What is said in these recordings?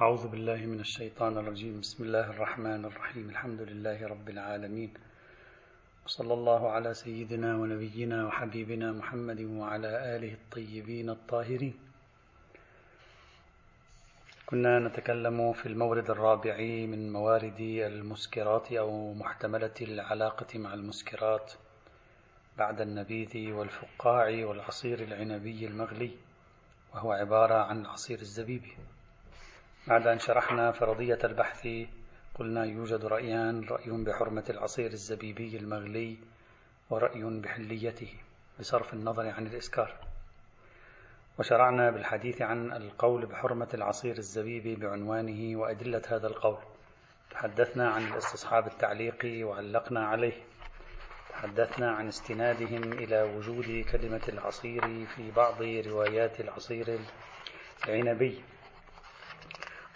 أعوذ بالله من الشيطان الرجيم. بسم الله الرحمن الرحيم. الحمد لله رب العالمين. وصلى الله على سيدنا ونبينا وحبيبنا محمد وعلى آله الطيبين الطاهرين. كنا نتكلم في المورد الرابع من موارد المسكرات أو محتملة العلاقة مع المسكرات بعد النبيذ والفقاع والعصير العنبي المغلي وهو عبارة عن عصير الزبيب. بعد أن شرحنا فرضية البحث قلنا يوجد رأيان رأي بحرمة العصير الزبيبي المغلي ورأي بحليته بصرف النظر عن الإسكار. وشرعنا بالحديث عن القول بحرمة العصير الزبيبي بعنوانه وأدلة هذا القول. تحدثنا عن الاستصحاب التعليقي وعلقنا عليه. تحدثنا عن استنادهم إلى وجود كلمة العصير في بعض روايات العصير العنبي.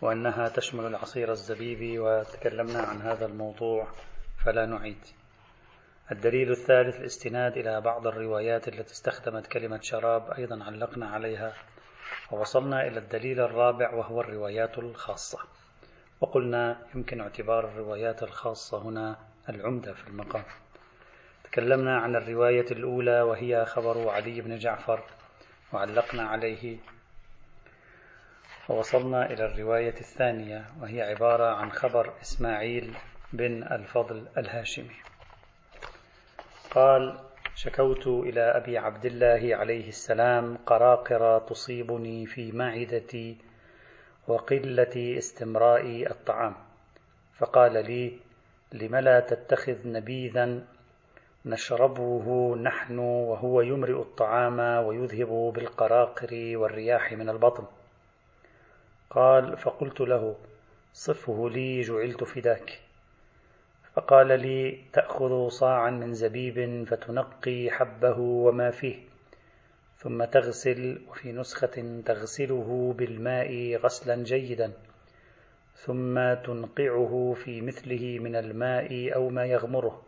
وأنها تشمل العصير الزبيبي وتكلمنا عن هذا الموضوع فلا نعيد. الدليل الثالث الاستناد إلى بعض الروايات التي استخدمت كلمة شراب أيضا علقنا عليها ووصلنا إلى الدليل الرابع وهو الروايات الخاصة. وقلنا يمكن اعتبار الروايات الخاصة هنا العمدة في المقام. تكلمنا عن الرواية الأولى وهي خبر علي بن جعفر وعلقنا عليه ووصلنا إلى الرواية الثانية وهي عبارة عن خبر إسماعيل بن الفضل الهاشمي. قال شكوت إلى أبي عبد الله عليه السلام قراقر تصيبني في معدتي وقلة استمراء الطعام. فقال لي لم لا تتخذ نبيذا نشربه نحن وهو يمرئ الطعام ويذهب بالقراقر والرياح من البطن؟ قال فقلت له صفه لي جعلت فداك. فقال لي تأخذ صاعا من زبيب فتنقي حبه وما فيه ثم تغسل وفي نسخة تغسله بالماء غسلا جيدا ثم تنقعه في مثله من الماء أو ما يغمره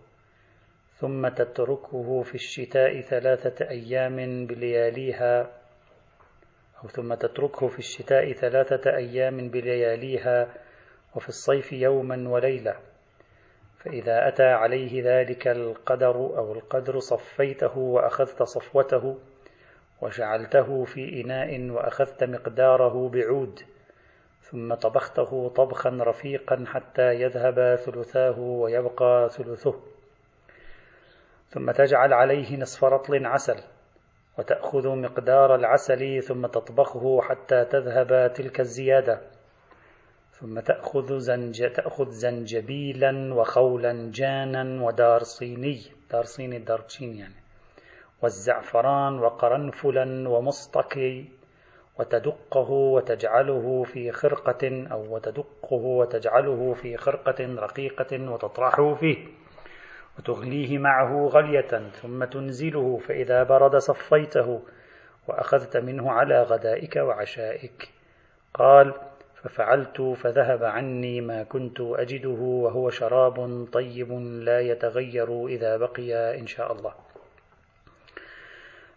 ثم تتركه في الشتاء ثلاثة أيام بلياليها ثم تتركه في الشتاء ثلاثة أيام بلياليها وفي الصيف يوما وليلة. فإذا أتى عليه ذلك القدر أو القدر صفيته وأخذت صفوته وجعلته في إناء وأخذت مقداره بعود ثم طبخته طبخا رفيقا حتى يذهب ثلثاه ويبقى ثلثه. ثم تجعل عليه نصف رطل عسل وتأخذ مقدار العسل ثم تطبخه حتى تذهب تلك الزيادة. ثم تأخذ, زنج تأخذ زنجبيلا وخولا جانا ودار صيني. دار صيني دارتشين يعني. والزعفران وقرنفلا ومصطكي وتدقه وتجعله في خرقة أو وتدقه وتجعله في خرقة رقيقة وتطرحه فيه. وتغليه معه غلية ثم تنزله فإذا برد صفيته وأخذت منه على غدائك وعشائك. قال ففعلت فذهب عني ما كنت أجده وهو شراب طيب لا يتغير إذا بقي إن شاء الله.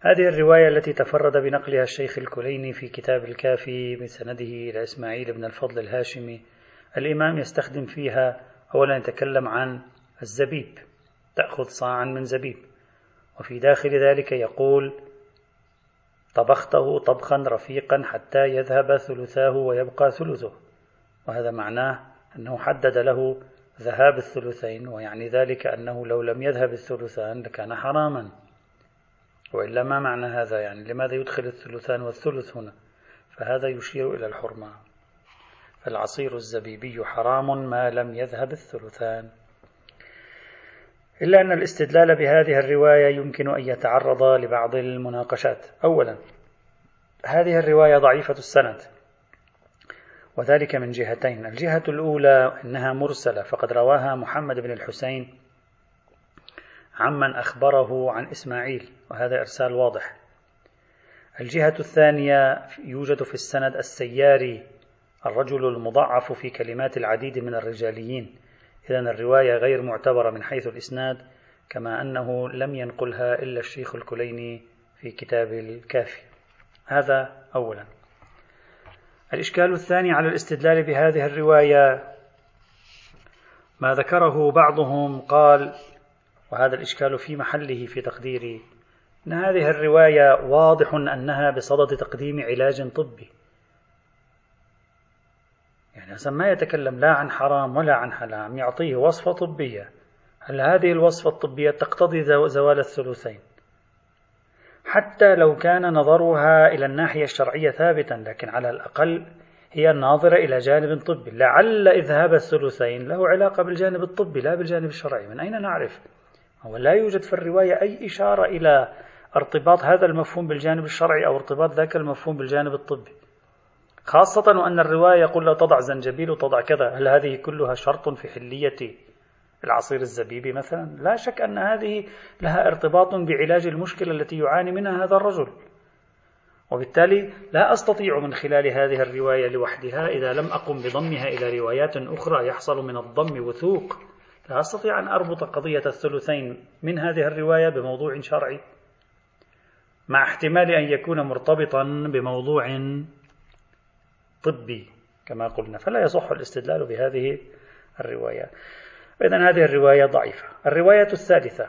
هذه الرواية التي تفرد بنقلها الشيخ الكليني في كتاب الكافي بسنده إلى إسماعيل بن الفضل الهاشمي. الإمام يستخدم فيها أولا يتكلم عن الزبيب. تأخذ صاعا من زبيب. وفي داخل ذلك يقول طبخته طبخا رفيقا حتى يذهب ثلثاه ويبقى ثلثه. وهذا معناه أنه حدد له ذهاب الثلثين ويعني ذلك أنه لو لم يذهب الثلثان لكان حراما. وإلا ما معنى هذا؟ يعني لماذا يدخل الثلثان والثلث هنا؟ فهذا يشير إلى الحرمة. فالعصير الزبيبي حرام ما لم يذهب الثلثان. إلا أن الاستدلال بهذه الرواية يمكن أن يتعرض لبعض المناقشات. أولا هذه الرواية ضعيفة السند وذلك من جهتين. الجهة الأولى أنها مرسلة فقد رواها محمد بن الحسين عمن أخبره عن إسماعيل وهذا إرسال واضح. الجهة الثانية يوجد في السند السياري الرجل المضعف في كلمات العديد من الرجاليين. إذا الرواية غير معتبرة من حيث الإسناد كما أنه لم ينقلها إلا الشيخ الكليني في كتاب الكافي. هذا أولا. الإشكال الثاني على الاستدلال بهذه الرواية ما ذكره بعضهم قال وهذا الإشكال في محله في تقديري أن هذه الرواية واضح أنها بصدد تقديم علاج طبي. يعني أصلا ما يتكلم لا عن حرام ولا عن حلال يعطيه وصفة طبية. هل هذه الوصفة الطبية تقتضي زوال الثلثين؟ حتى لو كان نظرها إلى الناحية الشرعية ثابتا لكن على الأقل هي الناظرة إلى جانب طبي. لعل إذهاب الثلثين له علاقة بالجانب الطبي لا بالجانب الشرعي. من أين نعرف؟ هو لا يوجد في الرواية أي إشارة إلى ارتباط هذا المفهوم بالجانب الشرعي أو ارتباط ذاك المفهوم بالجانب الطبي. خاصة وأن الرواية يقول لا تضع زنجبيل وتضع كذا هل هذه كلها شرط في حلية العصير الزبيبي مثلا؟ لا شك أن هذه لها ارتباط بعلاج المشكلة التي يعاني منها هذا الرجل. وبالتالي لا أستطيع من خلال هذه الرواية لوحدها إذا لم أقم بضمها إلى روايات أخرى يحصل من الضم وثوق. لا أستطيع أن أربط قضية الثلثين من هذه الرواية بموضوع شرعي. مع احتمال أن يكون مرتبطا بموضوع طبي كما قلنا فلا يصح الاستدلال بهذه الروايات إذا هذه الرواية ضعيفة. الرواية الثالثة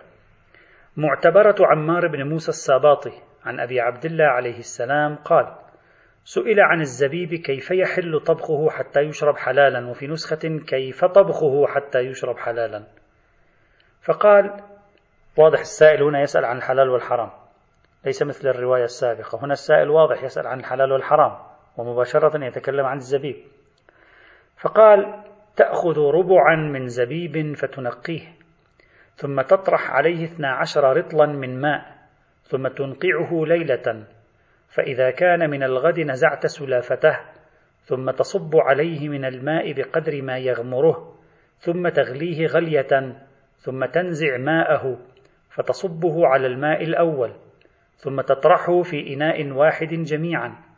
معتبرة عمار بن موسى الساباطي عن أبي عبد الله عليه السلام قال سئل عن الزبيب كيف يحل طبخه حتى يشرب حلالا وفي نسخة كيف طبخه حتى يشرب حلالا. فقال واضح السائل هنا يسأل عن الحلال والحرام ليس مثل الرواية السابقة. هنا السائل واضح يسأل عن الحلال والحرام. ومباشرة يتكلم عن الزبيب. فقال تأخذ ربعا من زبيب فتنقيه ثم تطرح عليه اثنا عشر رطلا من ماء ثم تنقعه ليلة فإذا كان من الغد نزعت سلافته ثم تصب عليه من الماء بقدر ما يغمره ثم تغليه غلية ثم تنزع ماءه فتصبه على الماء الأول ثم تطرحه في إناء واحد جميعا.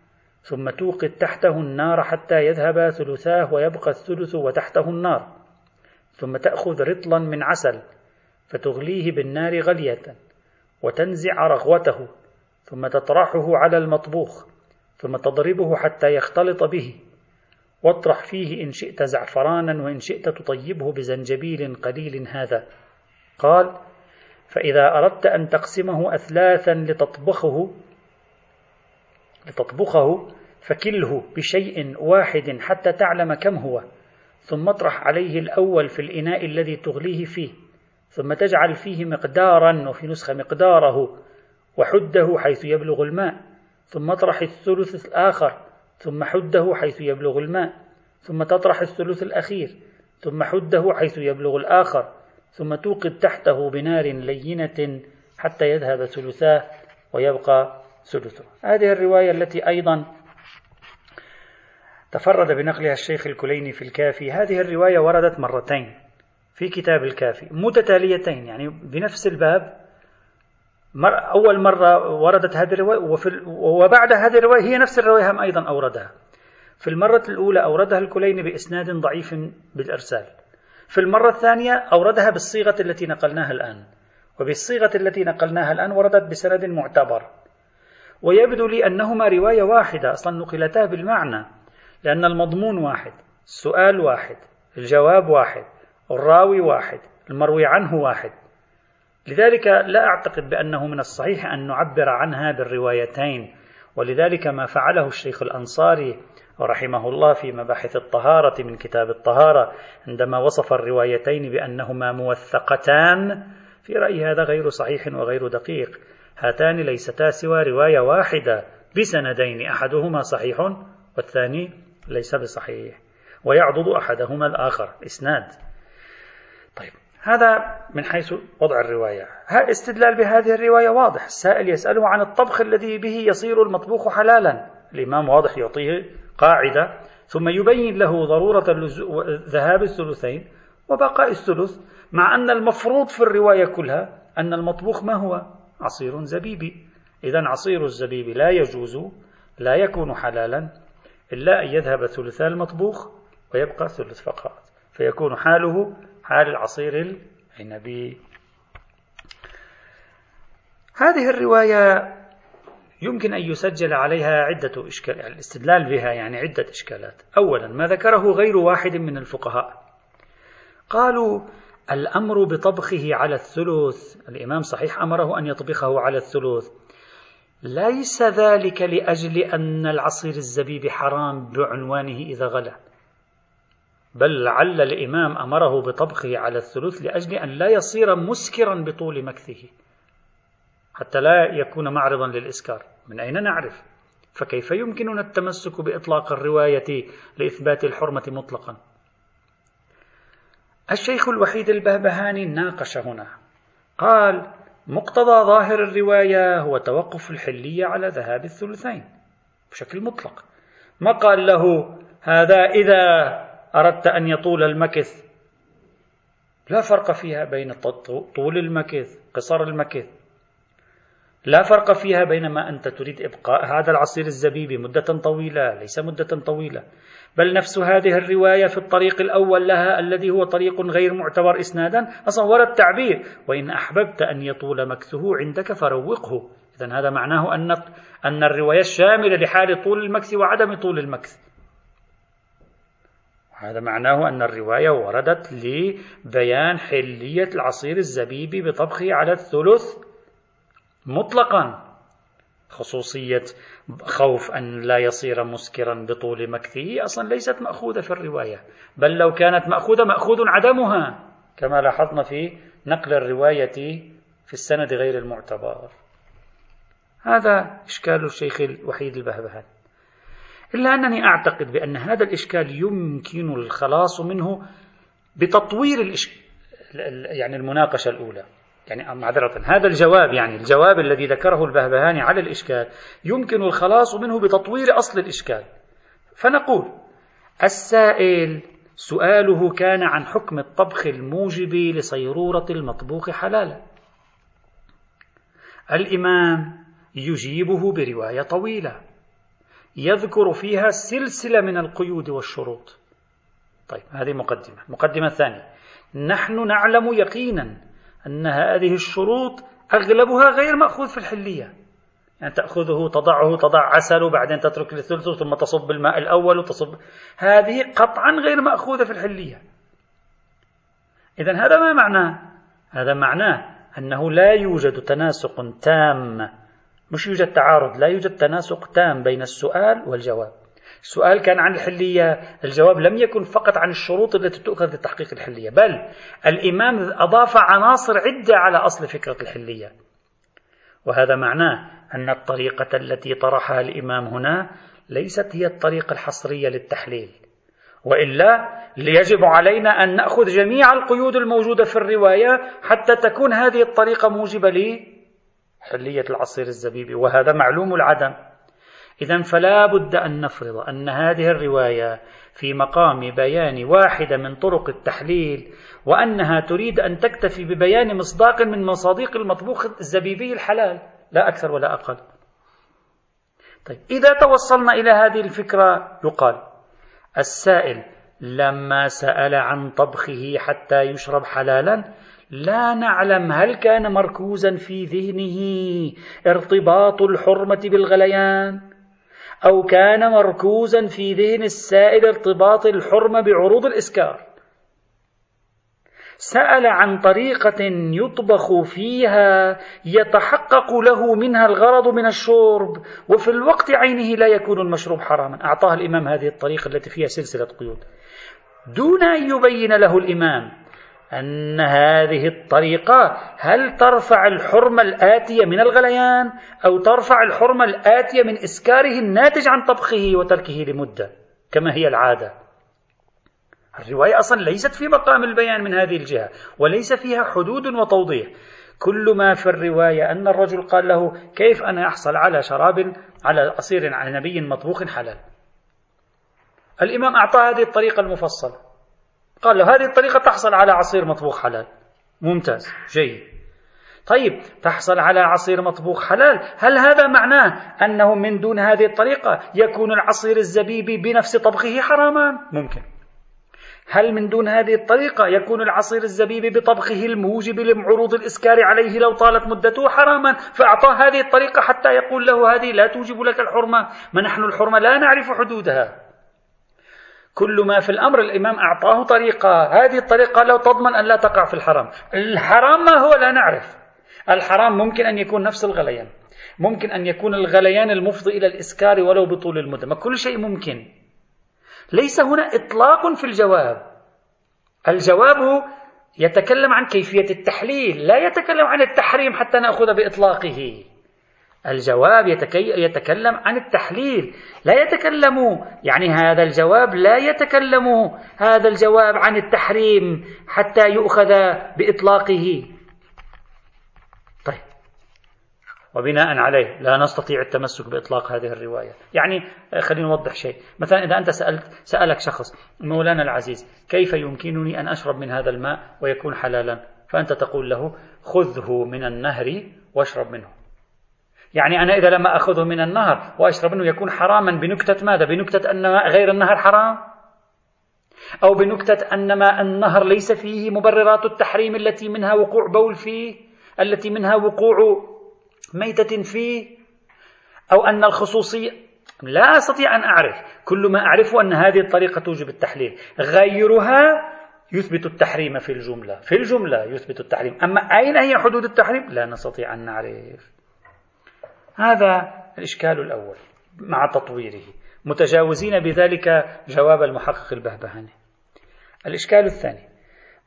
ثم توقد تحته النار حتى يذهب ثلثاه ويبقى الثلث وتحته النار. ثم تأخذ رطلا من عسل فتغليه بالنار غلية وتنزع رغوته. ثم تطرحه على المطبوخ. ثم تضربه حتى يختلط به. واطرح فيه إن شئت زعفرانا وإن شئت تطيبه بزنجبيل قليل هذا. قال فإذا أردت أن تقسمه أثلاثا لتطبخه لتطبخه فكله بشيء واحد حتى تعلم كم هو. ثم اطرح عليه الأول في الإناء الذي تغليه فيه. ثم تجعل فيه مقدارا وفي نسخة مقداره. وحده حيث يبلغ الماء. ثم اطرح الثلث الآخر. ثم حده حيث يبلغ الماء. ثم تطرح الثلث الأخير. ثم حده حيث يبلغ الآخر. ثم توقد تحته بنار لينة حتى يذهب ثلثاه ويبقى ثلثه هذه الرواية التي أيضا تفرد بنقلها الشيخ الكليني في الكافي. هذه الرواية وردت مرتين في كتاب الكافي متتاليتين يعني بنفس الباب. مر أول مرة وردت هذه الرواية وفي وبعد هذه الرواية هي نفس الرواية هم أيضا أوردها. في المرة الأولى أوردها الكليني بإسناد ضعيف بالإرسال. في المرة الثانية أوردها بالصيغة التي نقلناها الآن. وبالصيغة التي نقلناها الآن وردت بسند معتبر. ويبدو لي أنهما رواية واحدة أصلا نقلتا بالمعنى لأن المضمون واحد السؤال واحد الجواب واحد الراوي واحد المروي عنه واحد. لذلك لا أعتقد بأنه من الصحيح أن نعبر عنها بالروايتين ولذلك ما فعله الشيخ الأنصاري ورحمه الله في مباحث الطهارة من كتاب الطهارة عندما وصف الروايتين بأنهما موثقتان في رأيي هذا غير صحيح وغير دقيق. هاتان ليستا سوى رواية واحدة بسندين أحدهما صحيح والثاني ليس بصحيح ويعضد أحدهما الآخر إسناد. طيب هذا من حيث وضع الرواية. الاستدلال بهذه الرواية واضح؟ السائل يسأله عن الطبخ الذي به يصير المطبوخ حلالا. الإمام واضح يعطيه قاعدة. ثم يبين له ضرورة ذهاب الثلثين وبقاء الثلث مع أن المفروض في الرواية كلها أن المطبوخ ما هو؟ عصير زبيبي إذا عصير الزبيب لا يجوز لا يكون حلالا إلا أن يذهب ثلثا المطبوخ ويبقى ثلث فقط فيكون حاله حال العصير العنبي هذه الرواية يمكن أن يسجل عليها عدة إشكال يعني الاستدلال بها يعني عدة إشكالات. أولا ما ذكره غير واحد من الفقهاء. قالوا الأمر بطبخه على الثلث الإمام صحيح أمره أن يطبخه على الثلث ليس ذلك لأجل أن العصير الزبيب حرام بعنوانه إذا غلى. بل لعل الإمام أمره بطبخه على الثلث لأجل أن لا يصير مسكرا بطول مكثه. حتى لا يكون معرضا للإسكار. من أين نعرف؟ فكيف يمكننا التمسك بإطلاق الرواية لإثبات الحرمة مطلقا؟ الشيخ الوحيد البهبهاني ناقش هنا. قال مقتضى ظاهر الرواية هو توقف الحلية على ذهاب الثلثين بشكل مطلق. ما قال له هذا إذا أردت أن يطول المكث لا فرق فيها بين طول المكث قصر المكث. لا فرق فيها بينما أنت تريد إبقاء هذا العصير الزبيبي مدة طويلة ليس مدة طويلة. بل نفس هذه الرواية في الطريق الأول لها الذي هو طريق غير معتبر إسنادا أصلا ورد تعبير وإن أحببت أن يطول مكثه عندك فروقه. إذا هذا معناه أن أن الرواية الشاملة لحال طول المكث وعدم طول المكث. هذا معناه أن الرواية وردت لبيان حلية العصير الزبيبي بطبخه على الثلث مطلقا. خصوصية خوف أن لا يصير مسكرا بطول مكثه. أصلا ليست مأخوذة في الرواية بل لو كانت مأخوذة مأخوذ عدمها كما لاحظنا في نقل الرواية في السند غير المعتبر. هذا إشكال الشيخ الوحيد البهبهاني إلا أنني أعتقد بأن هذا الإشكال يمكن الخلاص منه بتطوير الإش... يعني المناقشة الأولى. يعني معذرة هذا الجواب يعني الجواب الذي ذكره البهبهاني على الإشكال يمكن الخلاص منه بتطوير أصل الإشكال. فنقول السائل سؤاله كان عن حكم الطبخ الموجب لصيرورة المطبوخ حلالا. الإمام يجيبه برواية طويلة. يذكر فيها سلسلة من القيود والشروط. طيب هذه مقدمة. مقدمة ثانية. نحن نعلم يقينا أن هذه الشروط أغلبها غير مأخوذ في الحلية. يعني تأخذه تضعه تضع عسل وبعدين تترك الثلث ثم تصب الماء الأول وتصب. هذه قطعا غير مأخوذة في الحلية. إذا هذا ما معناه؟ هذا معناه أنه لا يوجد تناسق تام. مش يوجد تعارض لا يوجد تناسق تام بين السؤال والجواب. السؤال كان عن الحلية. الجواب لم يكن فقط عن الشروط التي تؤخذ لتحقيق الحلية بل الإمام أضاف عناصر عدة على أصل فكرة الحلية. وهذا معناه أن الطريقة التي طرحها الإمام هنا ليست هي الطريقة الحصرية للتحليل وإلا يجب علينا أن نأخذ جميع القيود الموجودة في الرواية حتى تكون هذه الطريقة موجبة لحلية العصير الزبيبي. وهذا معلوم العدم. إذا فلا بد أن نفرض أن هذه الرواية في مقام بيان واحدة من طرق التحليل وأنها تريد أن تكتفي ببيان مصداق من مصادق المطبوخ الزبيبي الحلال لا أكثر ولا أقل. طيب إذا توصلنا إلى هذه الفكرة يقال السائل لما سأل عن طبخه حتى يشرب حلالا لا نعلم هل كان مركوزا في ذهنه ارتباط الحرمة بالغليان. أو كان مركوزا في ذهن السائل ارتباط الحرمة بعروض الإسكار. سأل عن طريقة يطبخ فيها يتحقق له منها الغرض من الشرب وفي الوقت عينه لا يكون المشروب حراما. أعطاه الإمام هذه الطريقة التي فيها سلسلة قيود. دون أن يبين له الإمام أن هذه الطريقة هل ترفع الحرمة الآتية من الغليان أو ترفع الحرمة الآتية من إسكاره الناتج عن طبخه وتركه لمدة كما هي العادة؟ الرواية أصلا ليست في مقام البيان من هذه الجهة وليس فيها حدود وتوضيح. كل ما في الرواية أن الرجل قال له كيف أنا أحصل على شراب على عصير عنبي مطبوخ حلال؟ الإمام أعطى هذه الطريقة المفصلة. قال له هذه الطريقة تحصل على عصير مطبوخ حلال. ممتاز جيد. طيب تحصل على عصير مطبوخ حلال. هل هذا معناه أنه من دون هذه الطريقة يكون العصير الزبيبي بنفس طبخه حراما؟ ممكن. هل من دون هذه الطريقة يكون العصير الزبيبي بطبخه الموجب لعروض الإسكار عليه لو طالت مدته حراما؟ فأعطاه هذه الطريقة حتى يقول له هذه لا توجب لك الحرمة. ما نحن الحرمة لا نعرف حدودها. كل ما في الأمر الإمام أعطاه طريقة. هذه الطريقة لو تضمن أن لا تقع في الحرام. الحرام ما هو لا نعرف. الحرام ممكن أن يكون نفس الغليان. ممكن أن يكون الغليان المفضي إلى الإسكار ولو بطول المدة. ما كل شيء ممكن. ليس هنا إطلاق في الجواب. الجواب يتكلم عن كيفية التحليل. لا يتكلم عن التحريم حتى نأخذ بإطلاقه. الجواب يتكلم عن التحليل. لا يتكلم يعني هذا الجواب لا يتكلم هذا الجواب عن التحريم حتى يؤخذ بإطلاقه. وبناء عليه لا نستطيع التمسك بإطلاق هذه الرواية. يعني آه، خلينا نوضح شيء. مثلا إذا أنت سألت سألك شخص مولانا العزيز كيف يمكنني أن أشرب من هذا الماء ويكون حلالا؟ فأنت تقول له خذه من النهر واشرب منه. يعني أنا إذا لما أخذه من النهر وأشرب منه يكون حراما بنكتة ماذا؟ بنكتة أن غير النهر حرام؟ أو بنكتة أن ماء النهر ليس فيه مبررات التحريم التي منها وقوع بول فيه التي منها وقوع ميتة فيه أو أن الخصوصية لا أستطيع أن أعرف. كل ما أعرفه أن هذه الطريقة توجب التحليل. غيرها يثبت التحريم في الجملة. في الجملة يثبت التحريم. أما أين هي حدود التحريم؟ لا نستطيع أن نعرف. هذا الإشكال الأول مع تطويره. متجاوزين بذلك جواب المحقق البهبهاني. الإشكال الثاني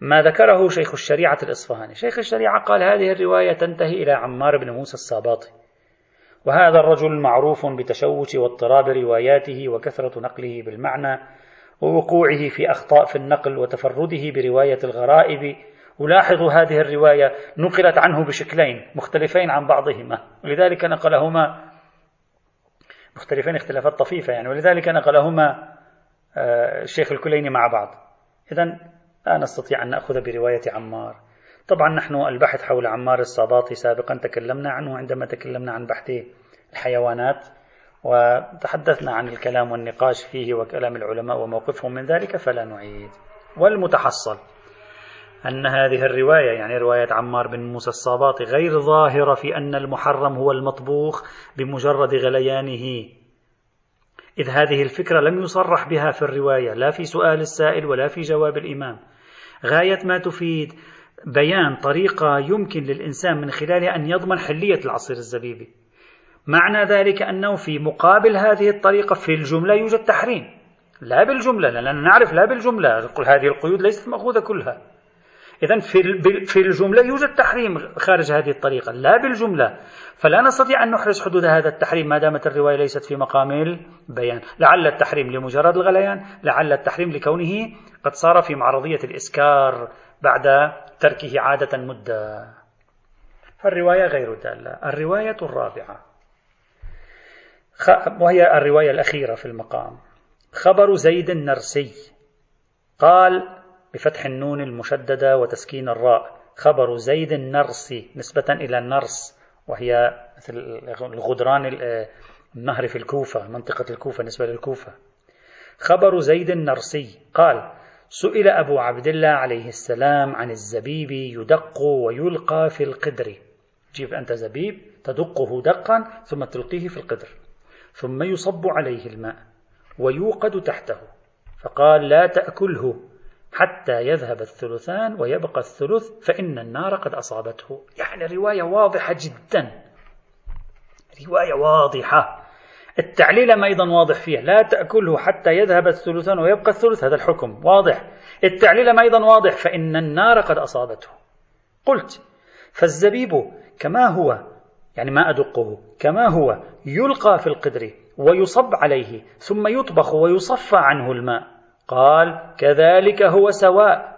ما ذكره شيخ الشريعة الإصفهاني. شيخ الشريعة قال هذه الرواية تنتهي إلى عمار بن موسى الصاباطي. وهذا الرجل معروف بتشوش واضطراب رواياته وكثرة نقله بالمعنى ووقوعه في أخطاء في النقل وتفرده برواية الغرائب ولاحظوا هذه الرواية نقلت عنه بشكلين مختلفين عن بعضهما ولذلك نقلهما مختلفين اختلافات طفيفة يعني ولذلك نقلهما آه، الشيخ الكليني مع بعض. إذا لا نستطيع أن نأخذ برواية عمار. طبعا نحن البحث حول عمار الصباطي سابقا تكلمنا عنه عندما تكلمنا عن بحث الحيوانات وتحدثنا عن الكلام والنقاش فيه وكلام العلماء وموقفهم من ذلك فلا نعيد. والمتحصل. أن هذه الرواية يعني رواية عمار بن موسى الصاباطي غير ظاهرة في أن المحرم هو المطبوخ بمجرد غليانه. إذ هذه الفكرة لم يصرح بها في الرواية لا في سؤال السائل ولا في جواب الإمام. غاية ما تفيد بيان طريقة يمكن للإنسان من خلالها أن يضمن حلية العصير الزبيبي. معنى ذلك أنه في مقابل هذه الطريقة في الجملة يوجد تحريم. لا بالجملة لأننا نعرف لا بالجملة. هذه القيود ليست مأخوذة كلها. إذا في الجملة يوجد تحريم خارج هذه الطريقة لا بالجملة. فلا نستطيع أن نحرز حدود هذا التحريم ما دامت الرواية ليست في مقام البيان. لعل التحريم لمجرد الغليان لعل التحريم لكونه قد صار في معرضية الإسكار بعد تركه عادة مدة. فالرواية غير دالة. الرواية الرابعة. وهي الرواية الأخيرة في المقام. خبر زيد النرسي. قال بفتح النون المشددة وتسكين الراء. خبر زيد النرسي نسبة إلى النرس وهي مثل الغدران النهر في الكوفة منطقة الكوفة نسبة للكوفة. خبر زيد النرسي قال سئل أبو عبد الله عليه السلام عن الزبيب يدق ويلقى في القدر. جيب أنت زبيب تدقه دقا ثم تلقيه في القدر ثم يصب عليه الماء ويوقد تحته. فقال لا تأكله. حتى يذهب الثلثان ويبقى الثلث فإن النار قد أصابته. يعني رواية واضحة جدا. رواية واضحة. التعليل أيضا واضح فيها. لا تأكله حتى يذهب الثلثان ويبقى الثلث. هذا الحكم. واضح. التعليل أيضا واضح. فإن النار قد أصابته. قلت فالزبيب كما هو يعني ما أدقه كما هو يلقى في القدر ويصب عليه ثم يطبخ ويصفى عنه الماء. قال كذلك هو سواء.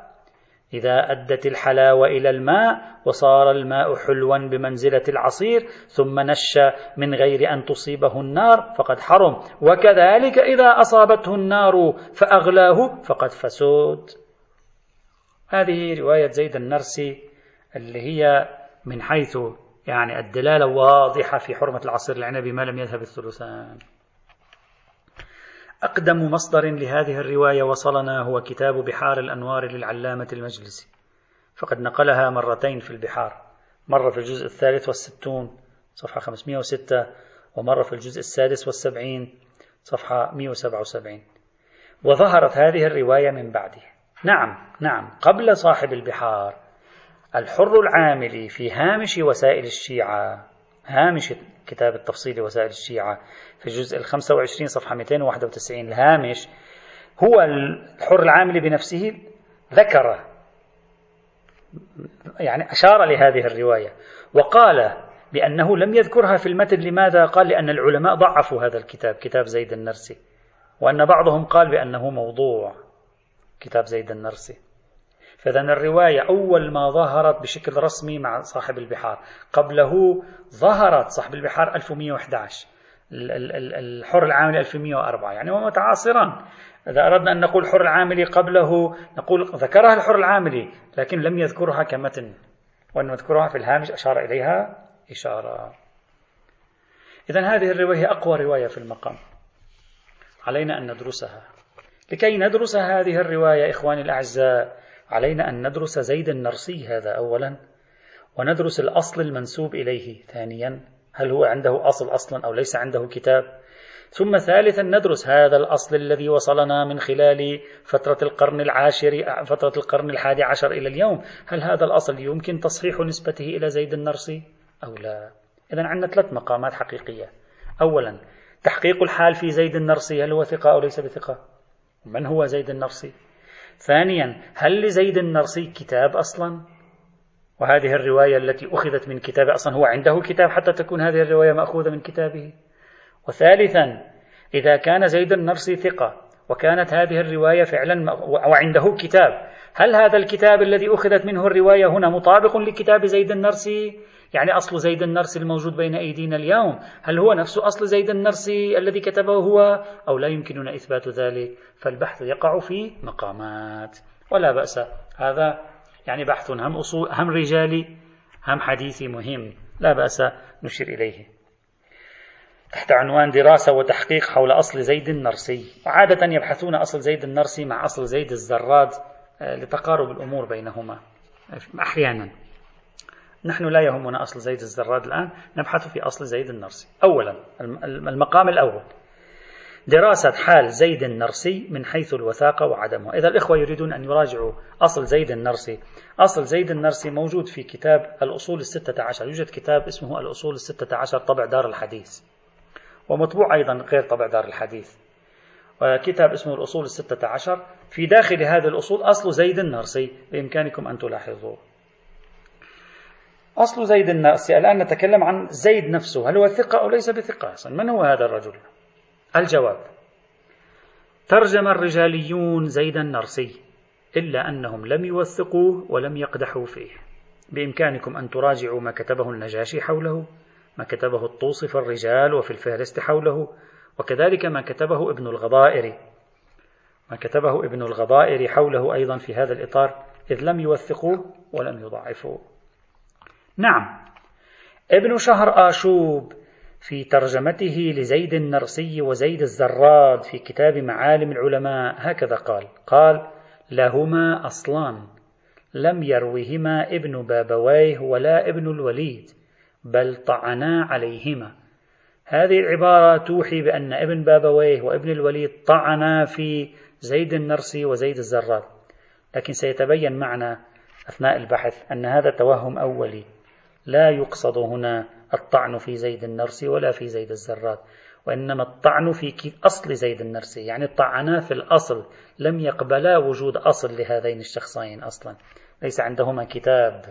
إذا أدت الحلاوة إلى الماء وصار الماء حلوا بمنزلة العصير ثم نش من غير أن تصيبه النار فقد حرم. وكذلك إذا أصابته النار فأغلاه فقد فسود هذه رواية زيد النرسي اللي هي من حيث يعني الدلالة واضحة في حرمة العصير. العنبي ما لم يذهب الثلثان. أقدم مصدر لهذه الرواية وصلنا هو كتاب بحار الأنوار للعلامة المجلسي. فقد نقلها مرتين في البحار. مرة في الجزء الثالث والستون صفحة 506 ومرة في الجزء السادس والسبعين صفحة 177 وظهرت هذه الرواية من بعده. نعم نعم قبل صاحب البحار الحر العاملي في هامش وسائل الشيعة. هامش كتاب التفصيل وسائل الشيعة في الجزء ال 25 صفحة 291 الهامش هو الحر العاملي بنفسه ذكر يعني أشار لهذه الرواية وقال بأنه لم يذكرها في المتن. لماذا؟ قال لأن العلماء ضعفوا هذا الكتاب كتاب زيد النرسي وأن بعضهم قال بأنه موضوع كتاب زيد النرسي. فإذا الرواية أول ما ظهرت بشكل رسمي مع صاحب البحار. قبله ظهرت صاحب البحار 1111 الحر العاملي 1104 يعني هو متعاصران إذا أردنا أن نقول الحر العاملي قبله نقول ذكرها الحر العاملي لكن لم يذكرها كمتن. وأن مذكورها في الهامش أشار إليها إشارة. إذا هذه الرواية أقوى رواية في المقام. علينا أن ندرسها. لكي ندرس هذه الرواية إخواني الأعزاء علينا أن ندرس زيد النرسي هذا أولا وندرس الأصل المنسوب إليه. ثانيا هل هو عنده أصل أصلا أو ليس عنده كتاب؟ ثم ثالثا ندرس هذا الأصل الذي وصلنا من خلال فترة القرن العاشر فترة القرن الحادي عشر إلى اليوم. هل هذا الأصل يمكن تصحيح نسبته إلى زيد النرسي أو لا؟ إذا عندنا ثلاث مقامات حقيقية. أولا تحقيق الحال في زيد النرسي هل هو ثقة أو ليس بثقة؟ من هو زيد النرسي؟ ثانيا هل لزيد النرسي كتاب أصلا؟ وهذه الرواية التي أخذت من كتابه أصلا هو عنده كتاب حتى تكون هذه الرواية مأخوذة من كتابه. وثالثا إذا كان زيد النرسي ثقة وكانت هذه الرواية فعلا وعنده كتاب هل هذا الكتاب الذي أخذت منه الرواية هنا مطابق لكتاب زيد النرسي؟ يعني أصل زيد النرسي الموجود بين أيدينا اليوم. هل هو نفس أصل زيد النرسي الذي كتبه هو أو لا يمكننا إثبات ذلك؟ فالبحث يقع في مقامات ولا بأس. هذا يعني بحث هم أصول هم رجالي هم حديثي مهم. لا بأس نشير إليه. تحت عنوان دراسة وتحقيق حول أصل زيد النرسي. وعادة يبحثون أصل زيد النرسي مع أصل زيد الزراد آه، لتقارب الأمور بينهما. أحيانا. نحن لا يهمنا أصل زيد الزراد الآن نبحث في أصل زيد النرسي. أولا المقام الأول. دراسة حال زيد النرسي من حيث الوثاقة وعدمه إذا الإخوة يريدون أن يراجعوا أصل زيد النرسي أصل زيد النرسي موجود في كتاب الأصول الستة عشر. يوجد كتاب اسمه الأصول الستة عشر طبع دار الحديث ومطبوع أيضا غير طبع دار الحديث. وكتاب اسمه الأصول الستة عشر. في داخل هذه الأصول أصل زيد النرسي بإمكانكم أن تلاحظوه. أصل زيد النرسي الآن نتكلم عن زيد نفسه. هل هو ثقة أو ليس بثقة؟ من هو هذا الرجل؟ الجواب ترجم الرجاليون زيد النرسي إلا أنهم لم يوثقوه ولم يقدحوا فيه. بإمكانكم أن تراجعوا ما كتبه النجاشي حوله ما كتبه الطوسي في الرجال وفي الفهرست حوله وكذلك ما كتبه ابن الغضائر ما كتبه ابن الغضائر حوله أيضا في هذا الإطار إذ لم يوثقوه ولم يضعفوه. نعم. ابن شهر آشوب في ترجمته لزيد النرسي وزيد الزراد في كتاب معالم العلماء هكذا قال. قال لهما أصلان لم يروهما ابن بابويه ولا ابن الوليد بل طعنا عليهما. هذه العبارة توحي بأن ابن بابويه وابن الوليد طعنا في زيد النرسي وزيد الزراد. لكن سيتبين معنا أثناء البحث أن هذا توهم أولي. لا يقصد هنا الطعن في زيد النرسي ولا في زيد الزراد وإنما الطعن في أصل زيد النرسي يعني طعنا في الأصل لم يقبلا وجود أصل لهذين الشخصين أصلا. ليس عندهما كتاب.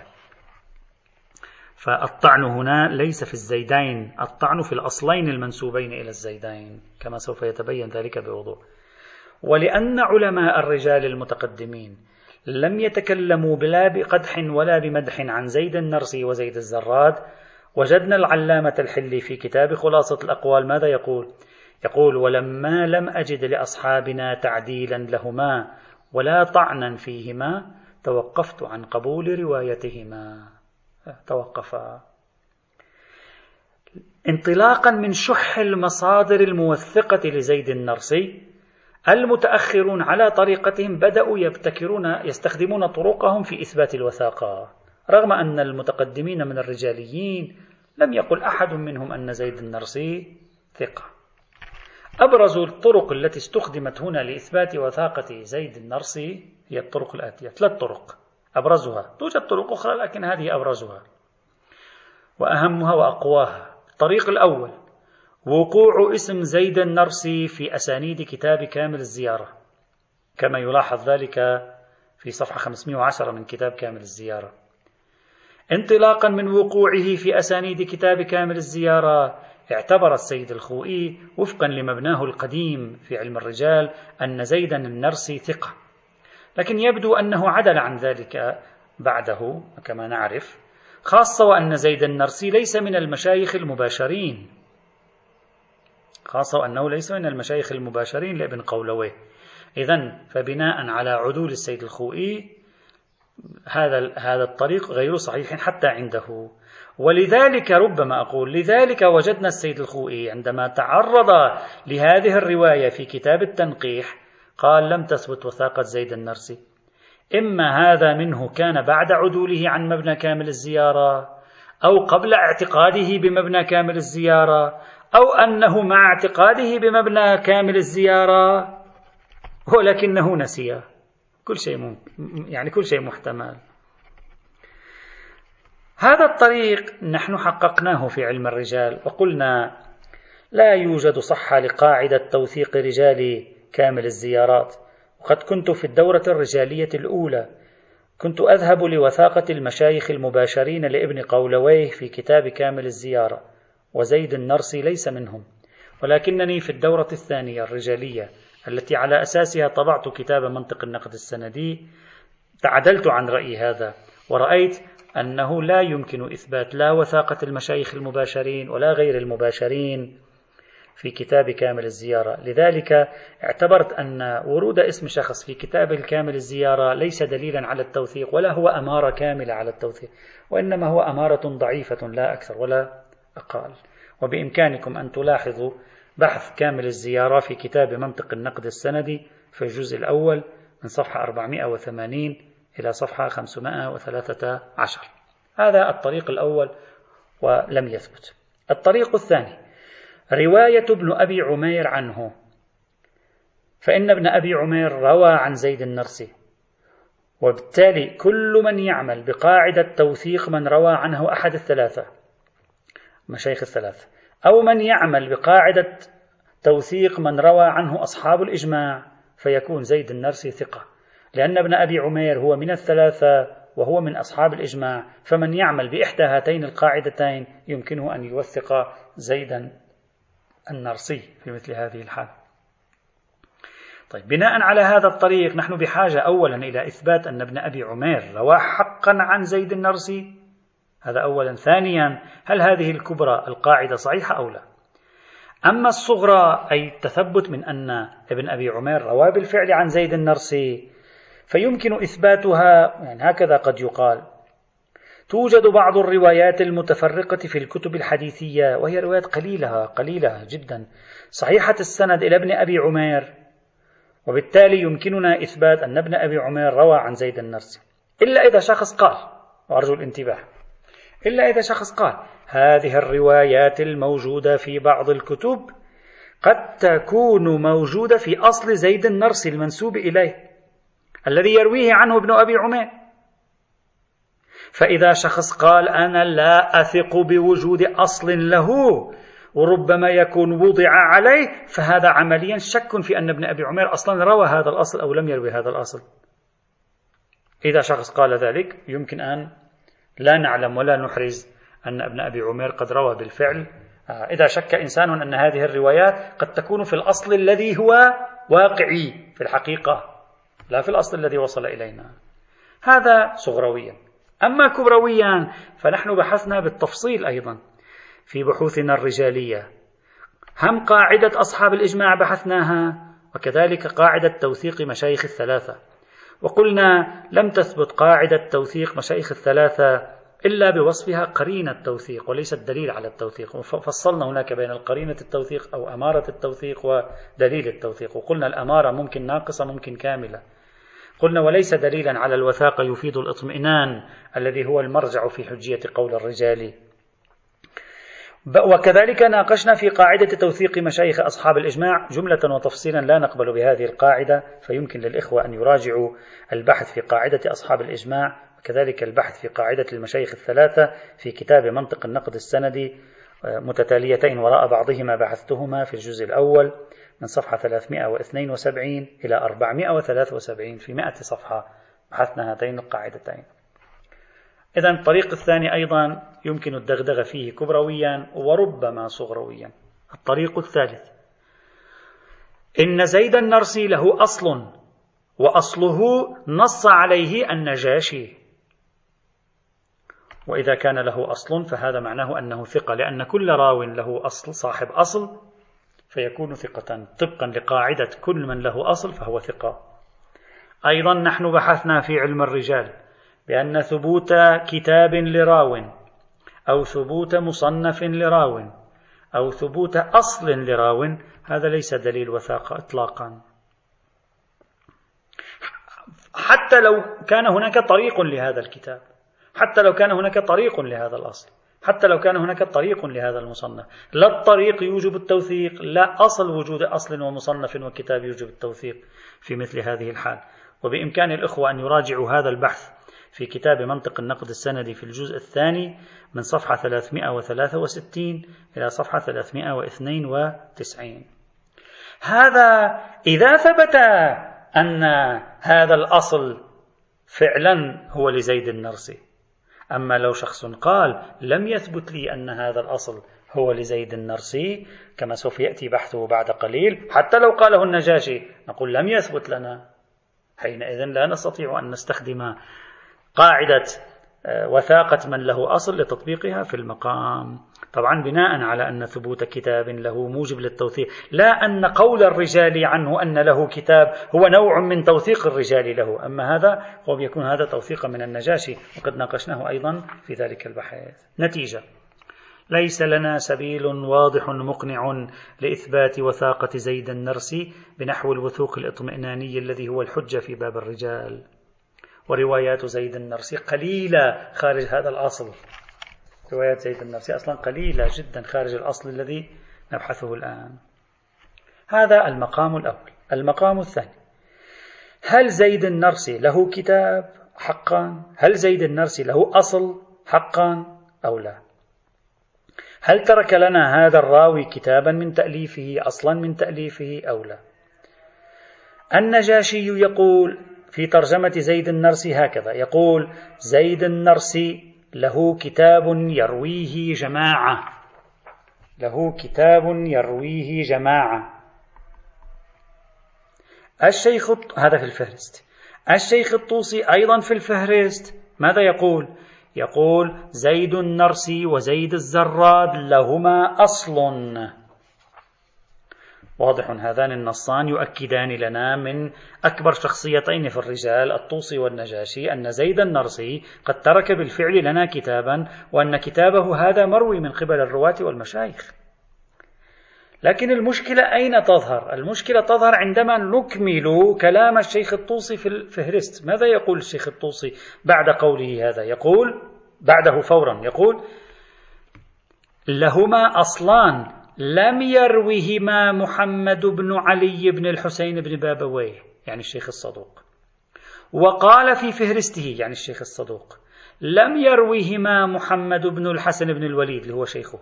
فالطعن هنا ليس في الزيدين الطعن في الأصلين المنسوبين إلى الزيدين كما سوف يتبين ذلك بوضوح. ولأن علماء الرجال المتقدمين لم يتكلموا بلا بقدح ولا بمدح عن زيد النرسي وزيد الزراد. وجدنا العلامة الحلي في كتاب خلاصة الأقوال ماذا يقول؟ يقول ولما لم أجد لأصحابنا تعديلا لهما ولا طعنا فيهما توقفت عن قبول روايتهما. توقفا انطلاقا من شح المصادر الموثقة لزيد النرسي المتأخرون على طريقتهم بدأوا يبتكرون يستخدمون طرقهم في إثبات الوثاقة. رغم أن المتقدمين من الرجاليين لم يقل أحد منهم أن زيد النرسي ثقة. أبرز الطرق التي استخدمت هنا لإثبات وثاقة زيد النرسي هي الطرق الآتية. ثلاث طرق أبرزها. توجد طرق أخرى لكن هذه أبرزها. وأهمها وأقواها. الطريق الأول وقوع اسم زيد النرسي في أسانيد كتاب كامل الزيارة. كما يلاحظ ذلك في صفحة 510 من كتاب كامل الزيارة. انطلاقا من وقوعه في أسانيد كتاب كامل الزيارة اعتبر السيد الخوئي وفقا لمبناه القديم في علم الرجال أن زيدا النرسي ثقة. لكن يبدو أنه عدل عن ذلك بعده كما نعرف خاصة وأن زيد النرسي ليس من المشايخ المباشرين. خاصة وأنه ليس من المشايخ المباشرين لابن قولويه. إذا فبناء على عدول السيد الخوئي هذا هذا الطريق غير صحيح حتى عنده. ولذلك ربما أقول لذلك وجدنا السيد الخوئي عندما تعرض لهذه الرواية في كتاب التنقيح قال لم تثبت وثاقة زيد النرسي. إما هذا منه كان بعد عدوله عن مبنى كامل الزيارة أو قبل اعتقاده بمبنى كامل الزيارة أو أنه مع اعتقاده بمبنى كامل الزيارة ولكنه نسي. كل شيء يعني كل شيء محتمل. هذا الطريق نحن حققناه في علم الرجال وقلنا لا يوجد صحة لقاعدة توثيق رجال كامل الزيارات. وقد كنت في الدورة الرجالية الأولى. كنت أذهب لوثاقة المشايخ المباشرين لابن قولويه في كتاب كامل الزيارة. وزيد النرسي ليس منهم. ولكنني في الدورة الثانية الرجالية التي على أساسها طبعت كتاب منطق النقد السندي تعدلت عن رأيي هذا ورأيت أنه لا يمكن إثبات لا وثاقة المشايخ المباشرين ولا غير المباشرين في كتاب كامل الزيارة. لذلك اعتبرت أن ورود اسم شخص في كتاب الكامل الزيارة ليس دليلا على التوثيق ولا هو أمارة كاملة على التوثيق وإنما هو أمارة ضعيفة لا أكثر ولا أقل وبإمكانكم أن تلاحظوا بحث كامل الزيارة في كتاب منطق النقد السندي في الجزء الأول من صفحة 480 إلى صفحة 513 هذا الطريق الأول ولم يثبت. الطريق الثاني رواية ابن أبي عمير عنه. فإن ابن أبي عمير روى عن زيد النرسي وبالتالي كل من يعمل بقاعدة توثيق من روى عنه أحد الثلاثة. مشايخ الثلاثة أو من يعمل بقاعدة توثيق من روى عنه أصحاب الإجماع فيكون زيد النرسي ثقة. لأن ابن أبي عمير هو من الثلاثة وهو من أصحاب الإجماع فمن يعمل بإحدى هاتين القاعدتين يمكنه أن يوثق زيدا النرسي في مثل هذه الحال. طيب بناء على هذا الطريق نحن بحاجة أولا إلى إثبات أن ابن أبي عمير روى حقا عن زيد النرسي هذا أولا. ثانيا هل هذه الكبرى القاعدة صحيحة أو لا؟ أما الصغرى أي التثبت من أن ابن أبي عمير روى بالفعل عن زيد النرسي فيمكن إثباتها يعني هكذا قد يقال. توجد بعض الروايات المتفرقة في الكتب الحديثية وهي روايات قليلة قليلة جدا. صحيحة السند إلى ابن أبي عمير وبالتالي يمكننا إثبات أن ابن أبي عمير روى عن زيد النرسي. إلا إذا شخص قال وأرجو الانتباه. إلا إذا شخص قال هذه الروايات الموجودة في بعض الكتب قد تكون موجودة في أصل زيد النرسي المنسوب إليه الذي يرويه عنه ابن أبي عمير. فإذا شخص قال أنا لا أثق بوجود أصل له وربما يكون وضع عليه فهذا عمليا شك في أن ابن أبي عمير أصلا روى هذا الأصل أو لم يروي هذا الأصل. إذا شخص قال ذلك يمكن أن لا نعلم ولا نحرز أن ابن أبي عمير قد روى بالفعل. آه، إذا شك إنسان أن هذه الروايات قد تكون في الأصل الذي هو واقعي في الحقيقة لا في الأصل الذي وصل إلينا. هذا صغرويا. أما كبرويا فنحن بحثنا بالتفصيل أيضا في بحوثنا الرجالية. هم قاعدة أصحاب الإجماع بحثناها وكذلك قاعدة توثيق مشايخ الثلاثة. وقلنا لم تثبت قاعدة توثيق مشايخ الثلاثة إلا بوصفها قرينة توثيق وليست دليل على التوثيق. فصلنا هناك بين القرينة التوثيق أو أمارة التوثيق ودليل التوثيق. وقلنا الأمارة ممكن ناقصة ممكن كاملة. قلنا وليس دليلا على الوثاقة يفيد الاطمئنان الذي هو المرجع في حجية قول الرجال. وكذلك ناقشنا في قاعدة توثيق مشايخ أصحاب الإجماع جملة وتفصيلا لا نقبل بهذه القاعدة فيمكن للإخوة أن يراجعوا البحث في قاعدة أصحاب الإجماع وكذلك البحث في قاعدة المشايخ الثلاثة في كتاب منطق النقد السندي متتاليتين وراء بعضهما بحثتهما في الجزء الأول من صفحة 372 إلى 473 في 100 صفحة. بحثنا هاتين القاعدتين. إذا الطريق الثاني أيضا يمكن الدغدغة فيه كبرويا وربما صغرويا. الطريق الثالث. إن زيد النرسي له أصل وأصله نص عليه النجاشي. وإذا كان له أصل فهذا معناه أنه ثقة لأن كل راو له أصل صاحب أصل فيكون ثقة. طبقا لقاعدة كل من له أصل فهو ثقة. أيضا نحن بحثنا في علم الرجال. بأن ثبوت كتاب لراو أو ثبوت مصنف لراو أو ثبوت أصل لراو هذا ليس دليل وثاقة إطلاقا. حتى لو كان هناك طريق لهذا الكتاب حتى لو كان هناك طريق لهذا الأصل حتى لو كان هناك طريق لهذا المصنف. لا الطريق يوجب التوثيق لا أصل وجود أصل ومصنف وكتاب يوجب التوثيق في مثل هذه الحال. وبإمكان الإخوة أن يراجعوا هذا البحث في كتاب منطق النقد السندي في الجزء الثاني من صفحة 363 إلى صفحة 392 هذا إذا ثبت أن هذا الأصل فعلا هو لزيد النرسي. أما لو شخص قال لم يثبت لي أن هذا الأصل هو لزيد النرسي كما سوف يأتي بحثه بعد قليل حتى لو قاله النجاشي نقول لم يثبت لنا. حينئذ لا نستطيع أن نستخدم قاعدة آه، وثاقة من له أصل لتطبيقها في المقام. طبعا بناء على أن ثبوت كتاب له موجب للتوثيق. لا أن قول الرجال عنه أن له كتاب هو نوع من توثيق الرجال له. أما هذا هو يكون هذا توثيقا من النجاشي. وقد ناقشناه أيضا في ذلك البحث نتيجة. ليس لنا سبيل واضح مقنع لإثبات وثاقة زيد النرسي بنحو الوثوق الإطمئناني الذي هو الحجة في باب الرجال. وروايات زيد النرسي قليلة خارج هذا الأصل. روايات زيد النرسي أصلا قليلة جدا خارج الأصل الذي نبحثه الآن. هذا المقام الأول. المقام الثاني. هل زيد النرسي له كتاب حقا؟ هل زيد النرسي له أصل حقا أو لا؟ هل ترك لنا هذا الراوي كتابا من تأليفه أصلا من تأليفه أو لا؟ النجاشي يقول في ترجمة زيد النرسي هكذا. يقول زيد النرسي له كتاب يرويه جماعة. له كتاب يرويه جماعة. الشيخ هذا في الفهرست. الشيخ الطوسي أيضا في الفهرست. ماذا يقول؟ يقول زيد النرسي وزيد الزراد لهما أصل. واضح هذان النصان يؤكدان لنا من أكبر شخصيتين في الرجال الطوسي والنجاشي أن زيد النرسي قد ترك بالفعل لنا كتابا وأن كتابه هذا مروي من قبل الرواة والمشايخ لكن المشكلة أين تظهر؟ المشكلة تظهر عندما نكمل كلام الشيخ الطوسي في الفهرست ماذا يقول الشيخ الطوسي بعد قوله هذا؟ يقول بعده فورا يقول لهما أصلان لم يروهما محمد بن علي بن الحسين بن بابويه يعني الشيخ الصدوق. وقال في فهرسته يعني الشيخ الصدوق لم يروهما محمد بن الحسن بن الوليد اللي هو شيخه.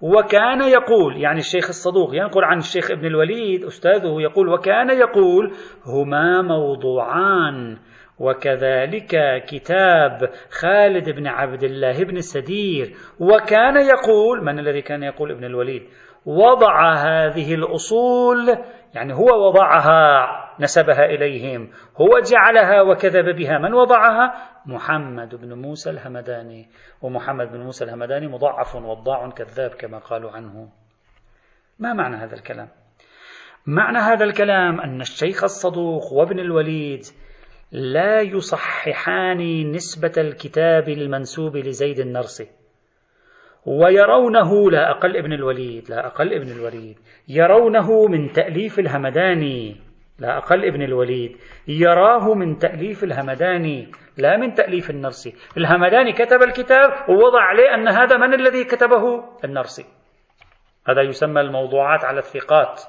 وكان يقول يعني الشيخ الصدوق ينقل عن الشيخ ابن الوليد أستاذه يقول وكان يقول هما موضوعان. وكذلك كتاب خالد بن عبد الله بن السدير. وكان يقول من الذي كان يقول ابن الوليد؟ وضع هذه الأصول يعني هو وضعها نسبها إليهم. هو جعلها وكذب بها. من وضعها؟ محمد بن موسى الهمداني. ومحمد بن موسى الهمداني مضاعف وضاع كذاب كما قالوا عنه. ما معنى هذا الكلام؟ معنى هذا الكلام أن الشيخ الصدوق وابن الوليد لا يصححان نسبة الكتاب المنسوب لزيد النرسي ويرونه لا أقل ابن الوليد لا أقل ابن الوليد. يرونه من تأليف الهمداني لا أقل ابن الوليد. يراه من تأليف الهمداني لا من تأليف النرسي الهمداني كتب الكتاب ووضع عليه أن هذا من الذي كتبه؟ النرسي هذا يسمى الموضوعات على الثقات.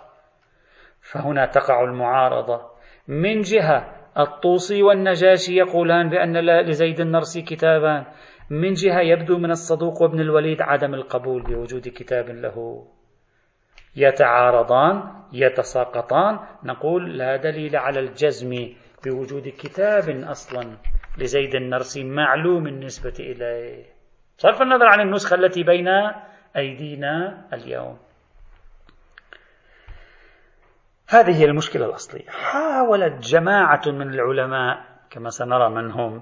فهنا تقع المعارضة. من جهة الطوسي والنجاشي يقولان بأن لزيد النرسي كتابان. من جهة يبدو من الصدوق وابن الوليد عدم القبول بوجود كتاب له. يتعارضان يتساقطان. نقول لا دليل على الجزم بوجود كتاب أصلا لزيد النرسي معلوم النسبة إليه. صرف النظر عن النسخة التي بين أيدينا اليوم. هذه هي المشكلة الأصلية. حاولت جماعة من العلماء كما سنرى من هم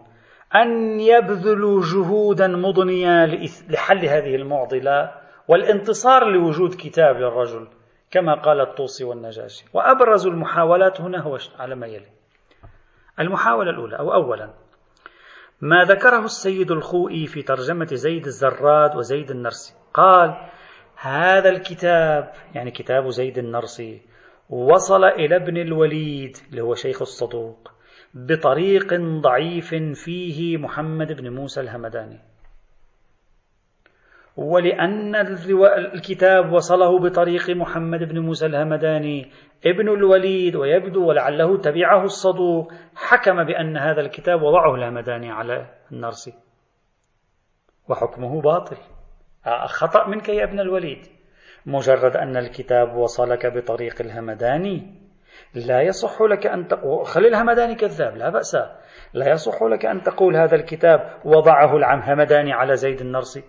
أن يبذلوا جهودا مضنية لحل هذه المعضلة والانتصار لوجود كتاب للرجل كما قال الطوسي والنجاشي. وأبرز المحاولات هنا هو على ما يلي. المحاولة الأولى أو أولا ما ذكره السيد الخوئي في ترجمة زيد الزراد وزيد النرسي. قال هذا الكتاب يعني كتاب زيد النرسي وصل إلى ابن الوليد اللي هو شيخ الصدوق بطريق ضعيف فيه محمد بن موسى الهمداني. ولأن الكتاب وصله بطريق محمد بن موسى الهمداني ابن الوليد ويبدو ولعله تبعه الصدوق حكم بأن هذا الكتاب وضعه الهمداني على النرسي وحكمه باطل. خطأ منك يا ابن الوليد. مجرد أن الكتاب وصلك بطريق الهمداني لا يصح لك أن تقول خلي الهمداني كذاب لا بأس. لا يصح لك أن تقول هذا الكتاب وضعه الهمداني على زيد النرسي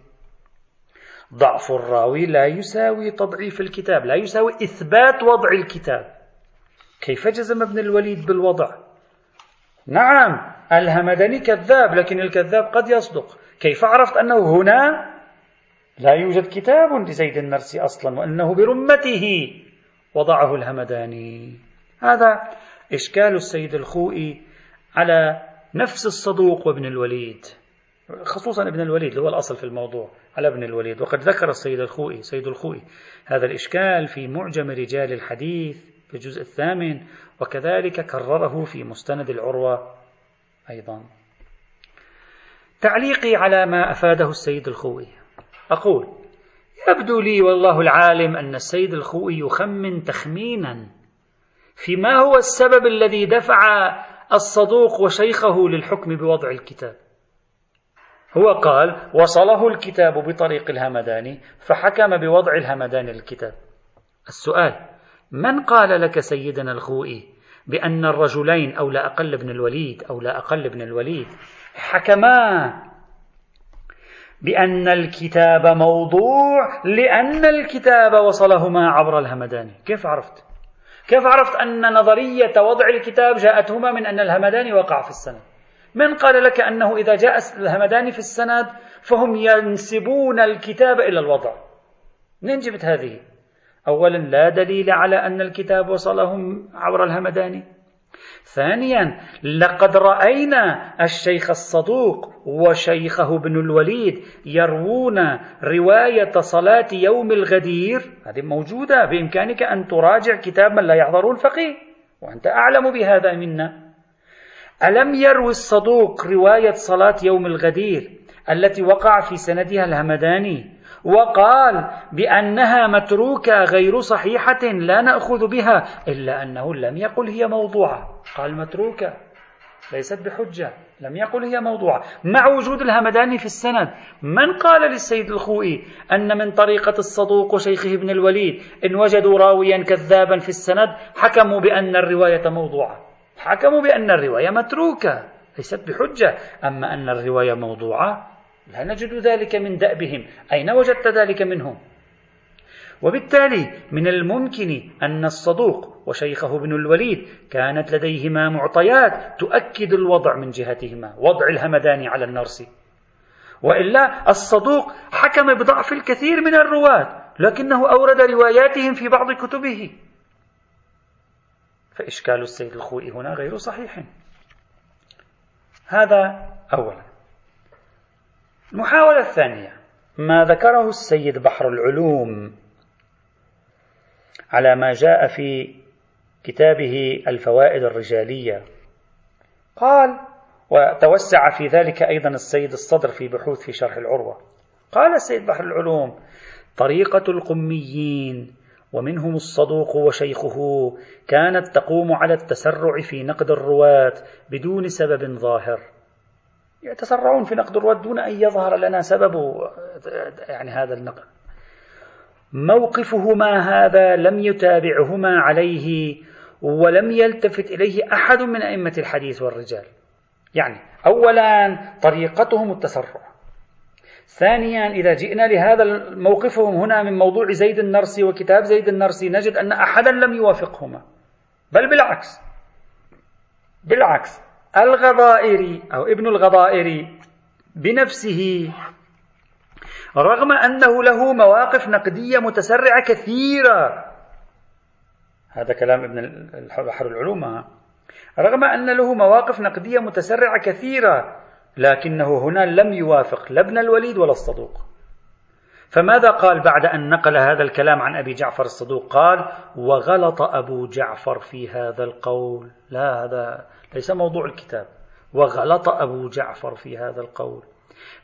ضعف الراوي لا يساوي تضعيف الكتاب لا يساوي إثبات وضع الكتاب. كيف جزم ابن الوليد بالوضع؟ نعم الهمداني كذاب لكن الكذاب قد يصدق. كيف عرفت أنه هنا لا يوجد كتاب لزيد النرسي أصلا وأنه برمته وضعه الهمداني. هذا إشكال السيد الخوئي على نفس الصدوق وابن الوليد خصوصا ابن الوليد هو الأصل في الموضوع على ابن الوليد. وقد ذكر السيد الخوئي سيد الخوئي هذا الإشكال في معجم رجال الحديث في الجزء الثامن وكذلك كرره في مستند العروة أيضا. تعليقي على ما أفاده السيد الخوئي. أقول يبدو لي والله العالم أن السيد الخوئي يخمن تخمينا في ما هو السبب الذي دفع الصدوق وشيخه للحكم بوضع الكتاب. هو قال وصله الكتاب بطريق الهمداني فحكم بوضع الهمداني للكتاب السؤال من قال لك سيدنا الخوئي بأن الرجلين أو لا أقل ابن الوليد أو لا أقل ابن الوليد حكما بأن الكتاب موضوع لأن الكتاب وصلهما عبر الهمداني كيف عرفت؟ كيف عرفت أن نظرية وضع الكتاب جاءتهما من أن الهمداني وقع في السند؟ من قال لك أنه إذا جاء الهمداني في السند فهم ينسبون الكتاب إلى الوضع. منين جبت هذه؟ أولا لا دليل على أن الكتاب وصلهم عبر الهمداني ثانيا لقد رأينا الشيخ الصدوق وشيخه ابن الوليد يروون رواية صلاة يوم الغدير. هذه موجودة بإمكانك أن تراجع كتاب من لا يحضره الفقيه وأنت أعلم بهذا منا. ألم يروي الصدوق رواية صلاة يوم الغدير التي وقع في سندها الهمداني وقال بأنها متروكة غير صحيحة لا نأخذ بها إلا أنه لم يقل هي موضوعة. قال متروكة ليست بحجة لم يقل هي موضوعة. مع وجود الهمداني في السند من قال للسيد الخوئي أن من طريقة الصدوق وشيخه ابن الوليد إن وجدوا راويا كذابا في السند حكموا بأن الرواية موضوعة. حكموا بأن الرواية متروكة ليست بحجة. أما أن الرواية موضوعة لا نجد ذلك من دأبهم؟ أين وجدت ذلك منهم؟ وبالتالي من الممكن أن الصدوق وشيخه ابن الوليد كانت لديهما معطيات تؤكد الوضع من جهتهما وضع الهمداني على النرسي وإلا الصدوق حكم بضعف الكثير من الرواة لكنه أورد رواياتهم في بعض كتبه. فإشكال السيد الخوئي هنا غير صحيح. هذا أولا. المحاولة الثانية ما ذكره السيد بحر العلوم على ما جاء في كتابه الفوائد الرجالية. قال وتوسع في ذلك أيضا السيد الصدر في بحوث في شرح العروة. قال السيد بحر العلوم طريقة القميين ومنهم الصدوق وشيخه كانت تقوم على التسرع في نقد الرواة بدون سبب ظاهر. يتسرعون في نقد الرواة دون أن يظهر لنا سبب يعني هذا النقد. موقفهما هذا لم يتابعهما عليه ولم يلتفت إليه أحد من أئمة الحديث والرجال. يعني أولا طريقتهم التسرع. ثانيا إذا جئنا لهذا موقفهم هنا من موضوع زيد النرسي وكتاب زيد النرسي نجد أن أحدا لم يوافقهما. بل بالعكس. بالعكس. الغضائري أو ابن الغضائري بنفسه رغم أنه له مواقف نقدية متسرعة كثيرة. هذا كلام ابن البحر العلوم. رغم أن له مواقف نقدية متسرعة كثيرة لكنه هنا لم يوافق لا ابن الوليد ولا الصدوق. فماذا قال بعد أن نقل هذا الكلام عن أبي جعفر الصدوق؟ قال وغلط أبو جعفر في هذا القول. لا هذا ليس موضوع الكتاب. وغلط أبو جعفر في هذا القول.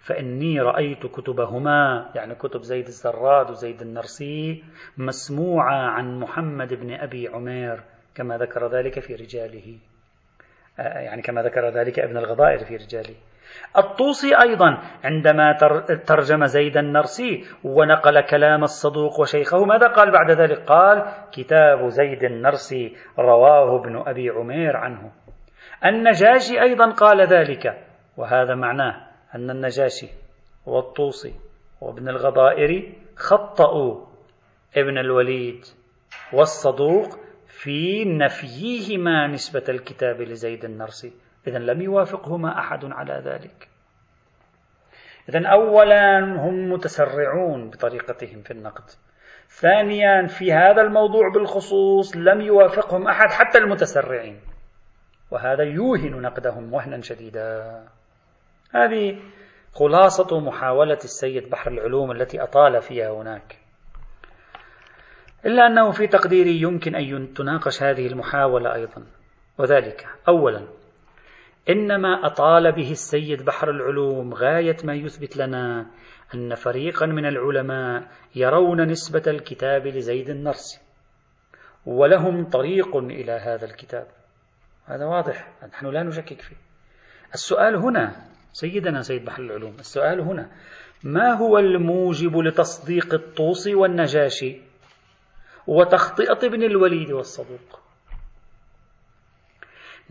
فإني رأيت كتبهما يعني كتب زيد الزراد وزيد النرسي مسموعة عن محمد بن أبي عمير كما ذكر ذلك في رجاله. آه، يعني كما ذكر ذلك ابن الغضائر في رجاله. الطوسي أيضا عندما ترجم زيد النرسي ونقل كلام الصدوق وشيخه ماذا قال بعد ذلك؟ قال كتاب زيد النرسي رواه ابن أبي عمير عنه. النجاشي أيضا قال ذلك وهذا معناه أن النجاشي والطوسي وابن الغضائر خطأوا ابن الوليد والصدوق في نفيهما نسبة الكتاب لزيد النرسي إذا لم يوافقهما أحد على ذلك. إذا أولا هم متسرعون بطريقتهم في النقد. ثانيا في هذا الموضوع بالخصوص لم يوافقهم أحد حتى المتسرعين. وهذا يوهن نقدهم وهنا شديدا. هذه خلاصة محاولة السيد بحر العلوم التي أطال فيها هناك. إلا أنه في تقديري يمكن أن تناقش هذه المحاولة أيضا. وذلك أولا إنما أطال به السيد بحر العلوم غاية ما يثبت لنا أن فريقا من العلماء يرون نسبة الكتاب لزيد النرسي ولهم طريق إلى هذا الكتاب. هذا واضح. نحن لا نشكك فيه. السؤال هنا سيدنا سيد بحر العلوم السؤال هنا ما هو الموجب لتصديق الطوسي والنجاشي وتخطئة ابن الوليد والصدوق؟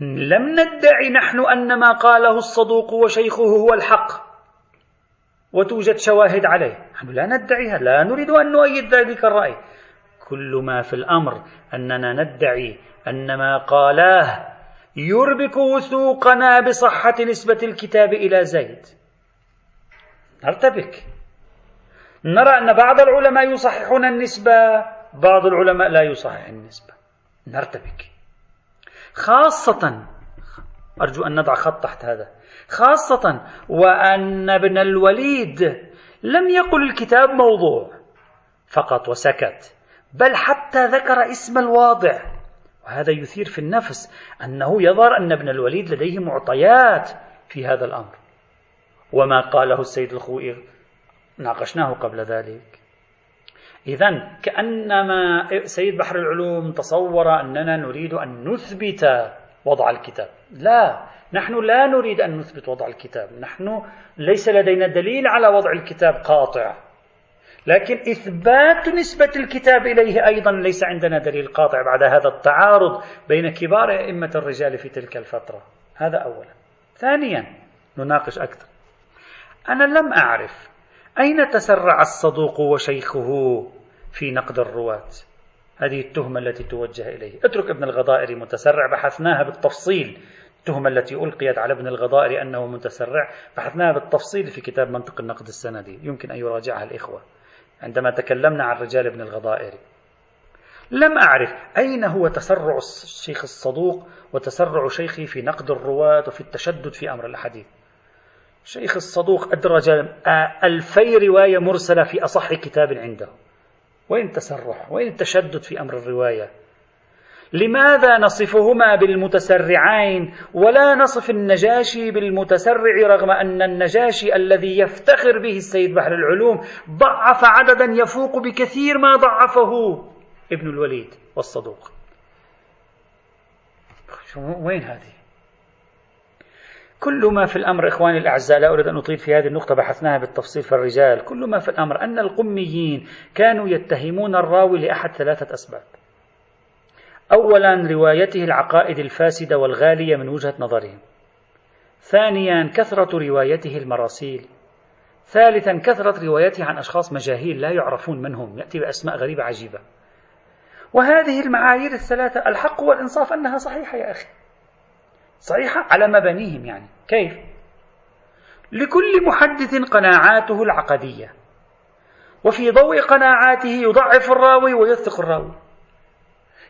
لم ندعي نحن أن ما قاله الصدوق وشيخه هو الحق وتوجد شواهد عليه. نحن لا ندعيها لا نريد أن نؤيد ذلك الرأي. كل ما في الأمر أننا ندعي أن ما قالاه يربك وثوقنا بصحة نسبة الكتاب إلى زيد. نرتبك. نرى أن بعض العلماء يصححون النسبة بعض العلماء لا يصحح النسبة. نرتبك. خاصة أرجو أن نضع خط تحت هذا. خاصة وأن ابن الوليد لم يقل الكتاب موضوع فقط وسكت بل حتى ذكر اسم الواضع. وهذا يثير في النفس أنه يظهر أن ابن الوليد لديه معطيات في هذا الأمر. وما قاله السيد الخوئي ناقشناه قبل ذلك. إذا كأنما سيد بحر العلوم تصور أننا نريد أن نثبت وضع الكتاب. لا نحن لا نريد أن نثبت وضع الكتاب. نحن ليس لدينا دليل على وضع الكتاب قاطع. لكن إثبات نسبة الكتاب إليه أيضا ليس عندنا دليل قاطع بعد هذا التعارض بين كبار أئمة الرجال في تلك الفترة. هذا أولا. ثانيا نناقش أكثر. أنا لم أعرف أين تسرع الصدوق وشيخه في نقد الرواة. هذه التهمة التي توجه إليه. اترك ابن الغضائري متسرع بحثناها بالتفصيل. التهمة التي ألقيت على ابن الغضائري أنه متسرع بحثناها بالتفصيل في كتاب منطق النقد السندي. يمكن أن يراجعها الإخوة. عندما تكلمنا عن رجال ابن الغضائري لم أعرف أين هو تسرع الشيخ الصدوق وتسرع شيخي في نقد الرواة وفي التشدد في أمر الحديث شيخ الصدوق أدرج ألفي رواية مرسلة في أصح كتاب عنده. وين التسرع وين التشدد في أمر الرواية. لماذا نصفهما بالمتسرعين ولا نصف النجاشي بالمتسرع رغم أن النجاشي الذي يفتخر به السيد بحر العلوم ضعف عددا يفوق بكثير ما ضعفه ابن الوليد والصدوق. وين هذه؟ كل ما في الأمر إخواني الأعزاء لا أريد أن أطيل في هذه النقطة بحثناها بالتفصيل في الرجال. كل ما في الأمر أن القميين كانوا يتهمون الراوي لأحد ثلاثة أسباب. أولا روايته العقائد الفاسدة والغالية من وجهة نظرهم ثانيا كثرة روايته المراسيل. ثالثا كثرة روايته عن أشخاص مجاهيل لا يعرفون من هم يأتي بأسماء غريبة عجيبة. وهذه المعايير الثلاثة الحق والإنصاف أنها صحيحة يا أخي. صحيحة على مبانيهم يعني. كيف؟ لكل محدث قناعاته العقدية. وفي ضوء قناعاته يضعف الراوي ويثق الراوي.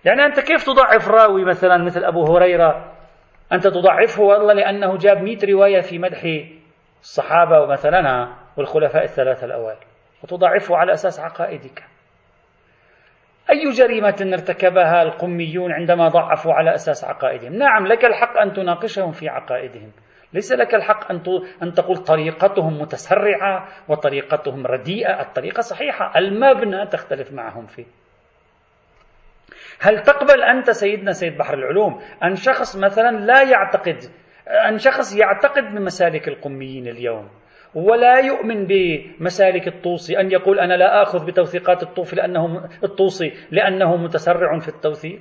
يعني أنت كيف تضعف راوي مثلا مثل أبو هريرة؟ أنت تضعفه والله لأنه جاب مئة رواية في مدح الصحابة ومثلا والخلفاء الثلاثة الأوائل وتضعفه على أساس عقائدك. أي جريمة ارتكبها القميون عندما ضعفوا على أساس عقائدهم؟ نعم لك الحق أن تناقشهم في عقائدهم. ليس لك الحق أن تقول طريقتهم متسرعة وطريقتهم رديئة. الطريقة صحيحة المبنى تختلف معهم فيه. هل تقبل أنت سيدنا سيد بحر العلوم؟ أن شخص مثلا لا يعتقد أن شخص يعتقد بمسالك القميين اليوم ولا يؤمن بمسالك الطوسي أن يقول أنا لا آخذ بتوثيقات الطوفي لأنه الطوسي لأنه متسرع في التوثيق.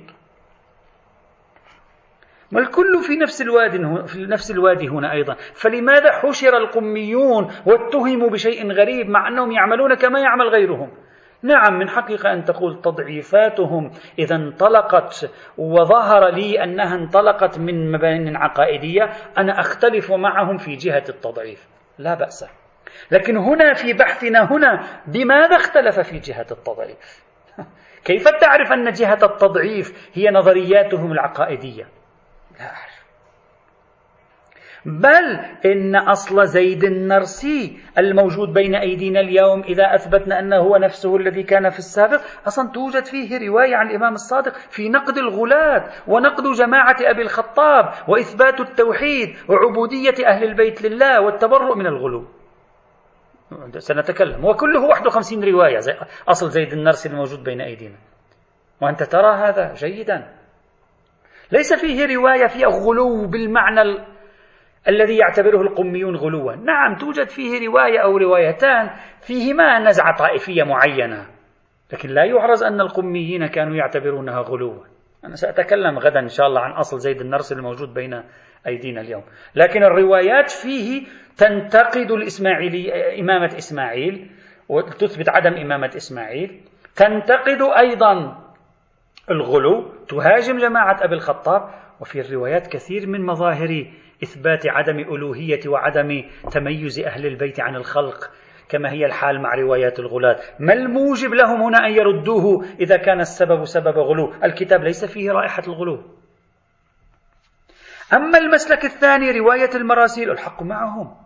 ما الكل في نفس الوادي في نفس الوادي هنا أيضا، فلماذا حشر القميون واتهموا بشيء غريب مع أنهم يعملون كما يعمل غيرهم؟ نعم من حقك أن تقول تضعيفاتهم إذا انطلقت وظهر لي أنها انطلقت من مبان عقائدية، أنا أختلف معهم في جهة التضعيف. لا بأس. لكن هنا في بحثنا هنا بماذا اختلف في جهة التضعيف؟ كيف تعرف أن جهة التضعيف هي نظرياتهم العقائدية؟ لا أعرف. بل إن أصل زيد النرسي الموجود بين أيدينا اليوم إذا أثبتنا أنه هو نفسه الذي كان في السابق أصلا توجد فيه رواية عن الإمام الصادق في نقد الغلاة ونقد جماعة أبي الخطاب وإثبات التوحيد وعبودية أهل البيت لله والتبرؤ من الغلو. سنتكلم. وكله 51 رواية زي أصل زيد النرسي الموجود بين أيدينا. وأنت ترى هذا جيدا. ليس فيه رواية فيها غلو بالمعنى الذي يعتبره القميون غلوا. نعم توجد فيه رواية أو روايتان فيهما نزعة طائفية معينة. لكن لا يعرز أن القميين كانوا يعتبرونها غلوا. أنا سأتكلم غدا إن شاء الله عن أصل زيد النرس الموجود بين أيدينا اليوم. لكن الروايات فيه تنتقد الإسماعيلي إمامة إسماعيل وتثبت عدم إمامة إسماعيل. تنتقد أيضا الغلو تهاجم جماعة أبي الخطاب وفي الروايات كثير من مظاهر إثبات عدم ألوهية وعدم تميز أهل البيت عن الخلق كما هي الحال مع روايات الغلاة ما الموجب لهم هنا أن يردوه إذا كان السبب سبب غلو؟ الكتاب ليس فيه رائحة الغلو. أما المسلك الثاني رواية المراسيل الحق معهم.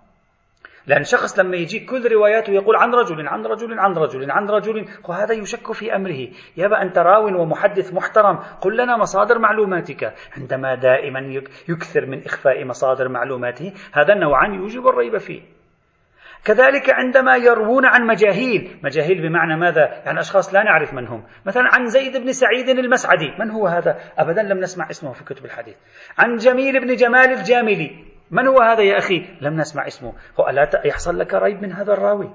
لأن شخص لما يجي كل رواياته يقول عن رجل عن رجل عن رجل عن رجل وهذا يشك في أمره. يابا أنت راو ومحدث محترم قل لنا مصادر معلوماتك. عندما دائما يكثر من إخفاء مصادر معلوماته هذا نوعا يوجب الريب فيه. كذلك عندما يروون عن مجاهيل مجاهيل بمعنى ماذا؟ يعني أشخاص لا نعرف من هم. مثلا عن زيد بن سعيد المسعدي. من هو هذا؟ أبدا لم نسمع اسمه في كتب الحديث. عن جميل بن جمال الجاملي. من هو هذا يا أخي؟ لم نسمع اسمه. هو ألا يحصل لك ريب من هذا الراوي.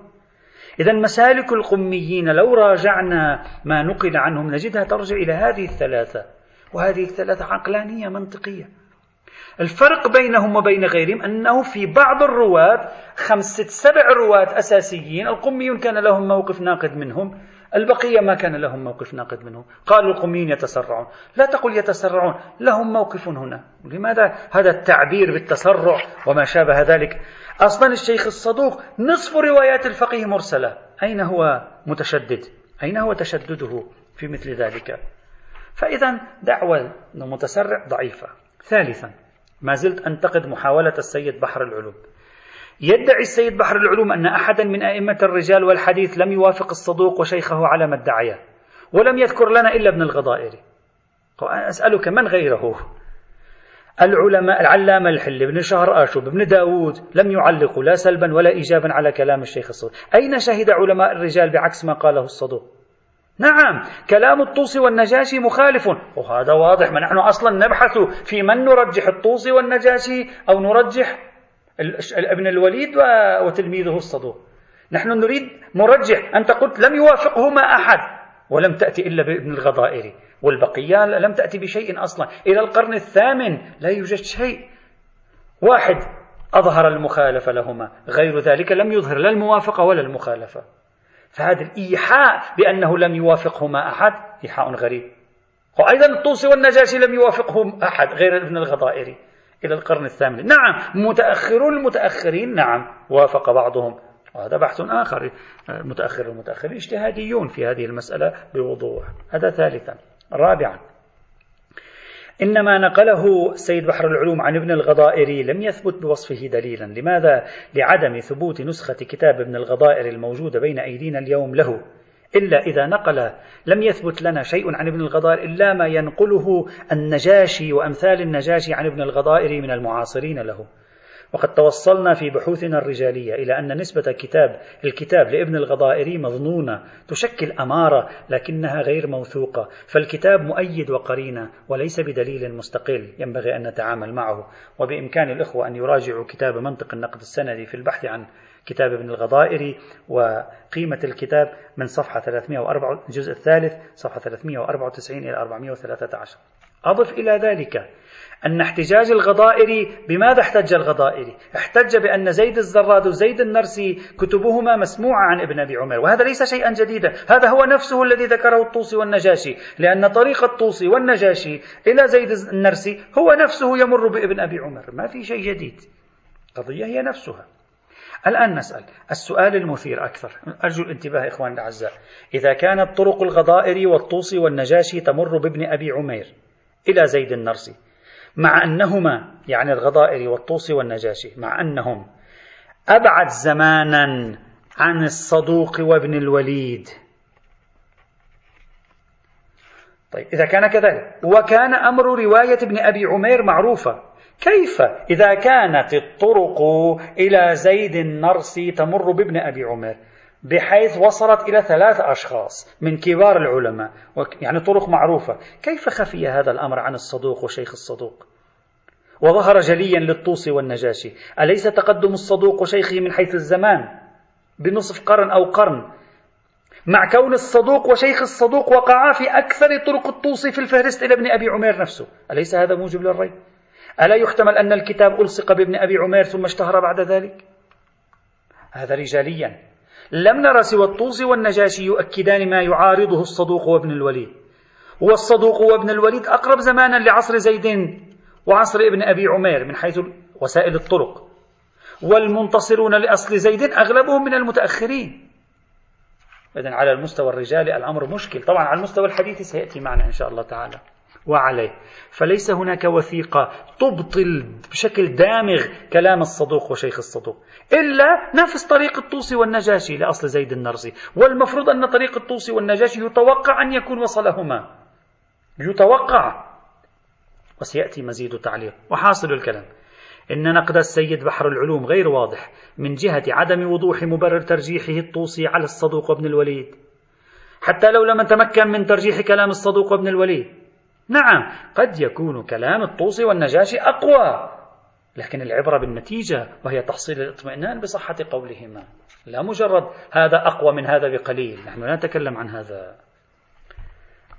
إذا مسالك القميين لو راجعنا ما نقل عنهم نجدها ترجع إلى هذه الثلاثة. وهذه الثلاثة عقلانية منطقية. الفرق بينهم وبين غيرهم أنه في بعض الرواة خمسة سبع رواة أساسيين القميون كان لهم موقف ناقد منهم. البقية ما كان لهم موقف ناقد منه. قالوا القميين يتسرعون. لا تقل يتسرعون لهم موقف هنا. لماذا هذا التعبير بالتسرع وما شابه ذلك؟ أصلا الشيخ الصدوق نصف روايات الفقيه مرسلة. أين هو متشدد؟ أين هو تشدده في مثل ذلك؟ فإذا دعوة متسرع ضعيفة. ثالثا ما زلت أنتقد محاولة السيد بحر العلوم يدعي السيد بحر العلوم أن أحدا من أئمة الرجال والحديث لم يوافق الصدوق وشيخه على ما ادعياه ولم يذكر لنا إلا ابن الغضائري أسألك من غيره؟ العلماء العلامة الحل ابن شهر آشوب ابن داود لم يعلقوا لا سلبا ولا إيجابا على كلام الشيخ الصدوق. أين شهد علماء الرجال بعكس ما قاله الصدوق؟ نعم كلام الطوسي والنجاشي مخالف. وهذا واضح ما نحن أصلا نبحث في من نرجح الطوسي والنجاشي أو نرجح ابن الوليد وتلميذه الصدوق. نحن نريد مرجح أنت قلت لم يوافقهما أحد ولم تأتي إلا بابن الغضائري والبقية لم تأتي بشيء أصلا. إلى القرن الثامن لا يوجد شيء. واحد أظهر المخالفة لهما غير ذلك لم يظهر لا الموافقة ولا المخالفة. فهذا الإيحاء بأنه لم يوافقهما أحد إيحاء غريب. وأيضا الطوسي والنجاشي لم يوافقهم أحد غير ابن الغضائري إلى القرن الثامن. نعم متأخرون المتأخرين نعم وافق بعضهم. وهذا بحث آخر. متأخر المتأخرين اجتهاديون في هذه المسألة بوضوح. هذا ثالثا. رابعا. إنما نقله السيد بحر العلوم عن ابن الغضائري لم يثبت بوصفه دليلا. لماذا؟ لعدم ثبوت نسخة كتاب ابن الغضائر الموجودة بين أيدينا اليوم له. إلا إذا نقل لم يثبت لنا شيء عن ابن الغضائر إلا ما ينقله النجاشي وأمثال النجاشي عن ابن الغضائر من المعاصرين له. وقد توصلنا في بحوثنا الرجالية إلى أن نسبة كتاب الكتاب لابن الغضائري مظنونة تشكل أمارة لكنها غير موثوقة فالكتاب مؤيد وقرينة وليس بدليل مستقل ينبغي أن نتعامل معه. وبإمكان الإخوة أن يراجعوا كتاب منطق النقد السندي في البحث عن كتاب ابن الغضائري وقيمة الكتاب من صفحة 304 الجزء الثالث صفحة 394 إلى 413 أضف إلى ذلك أن احتجاج الغضائري بماذا احتج الغضائري؟ احتج بأن زيد الزراد وزيد النرسي كتبهما مسموعة عن ابن أبي عمر وهذا ليس شيئا جديدا. هذا هو نفسه الذي ذكره الطوسي والنجاشي لأن طريق الطوسي والنجاشي إلى زيد النرسي هو نفسه يمر بابن أبي عمر. ما في شيء جديد. قضية هي نفسها. الآن نسأل السؤال المثير أكثر. أرجو الانتباه إخواني الأعزاء. إذا كانت طرق الغضائر والطوسي والنجاشي تمر بابن أبي عمير إلى زيد النرسي مع أنهما يعني الغضائر والطوسي والنجاشي مع أنهم أبعد زمانا عن الصدوق وابن الوليد. طيب إذا كان كذلك وكان أمر رواية ابن أبي عمير معروفة. كيف إذا كانت الطرق إلى زيد النرسي تمر بابن أبي عمر؟ بحيث وصلت إلى ثلاث أشخاص من كبار العلماء يعني طرق معروفة. كيف خفي هذا الأمر عن الصدوق وشيخ الصدوق؟ وظهر جليا للطوسي والنجاشي. أليس تقدم الصدوق وشيخه من حيث الزمان؟ بنصف قرن أو قرن. مع كون الصدوق وشيخ الصدوق وقعا في أكثر طرق الطوسي في الفهرست إلى ابن أبي عمير نفسه. أليس هذا موجب للريب؟ ألا يحتمل أن الكتاب ألصق بابن أبي عمير ثم اشتهر بعد ذلك؟ هذا رجاليا. لم نرى سوى الطوسي والنجاشي يؤكدان ما يعارضه الصدوق وابن الوليد. والصدوق وابن الوليد أقرب زمانا لعصر زيد وعصر ابن أبي عمير من حيث وسائل الطرق. والمنتصرون لأصل زيد أغلبهم من المتأخرين. إذن على المستوى الرجالي الأمر مشكل. طبعا على المستوى الحديثي سيأتي معنا إن شاء الله تعالى. وعليه. فليس هناك وثيقة تبطل بشكل دامغ كلام الصدوق وشيخ الصدوق. إلا نفس طريق الطوسي والنجاشي لأصل زيد النرسي والمفروض أن طريق الطوسي والنجاشي يتوقع أن يكون وصلهما. يتوقع. وسيأتي مزيد تعليق. وحاصل الكلام. إن نقد السيد بحر العلوم غير واضح من جهة عدم وضوح مبرر ترجيحه الطوسي على الصدوق وابن الوليد. حتى لو لم نتمكن من ترجيح كلام الصدوق وابن الوليد. نعم قد يكون كلام الطوسي والنجاشي أقوى لكن العبرة بالنتيجة وهي تحصيل الاطمئنان بصحة قولهما. لا مجرد هذا أقوى من هذا بقليل نحن لا نتكلم عن هذا.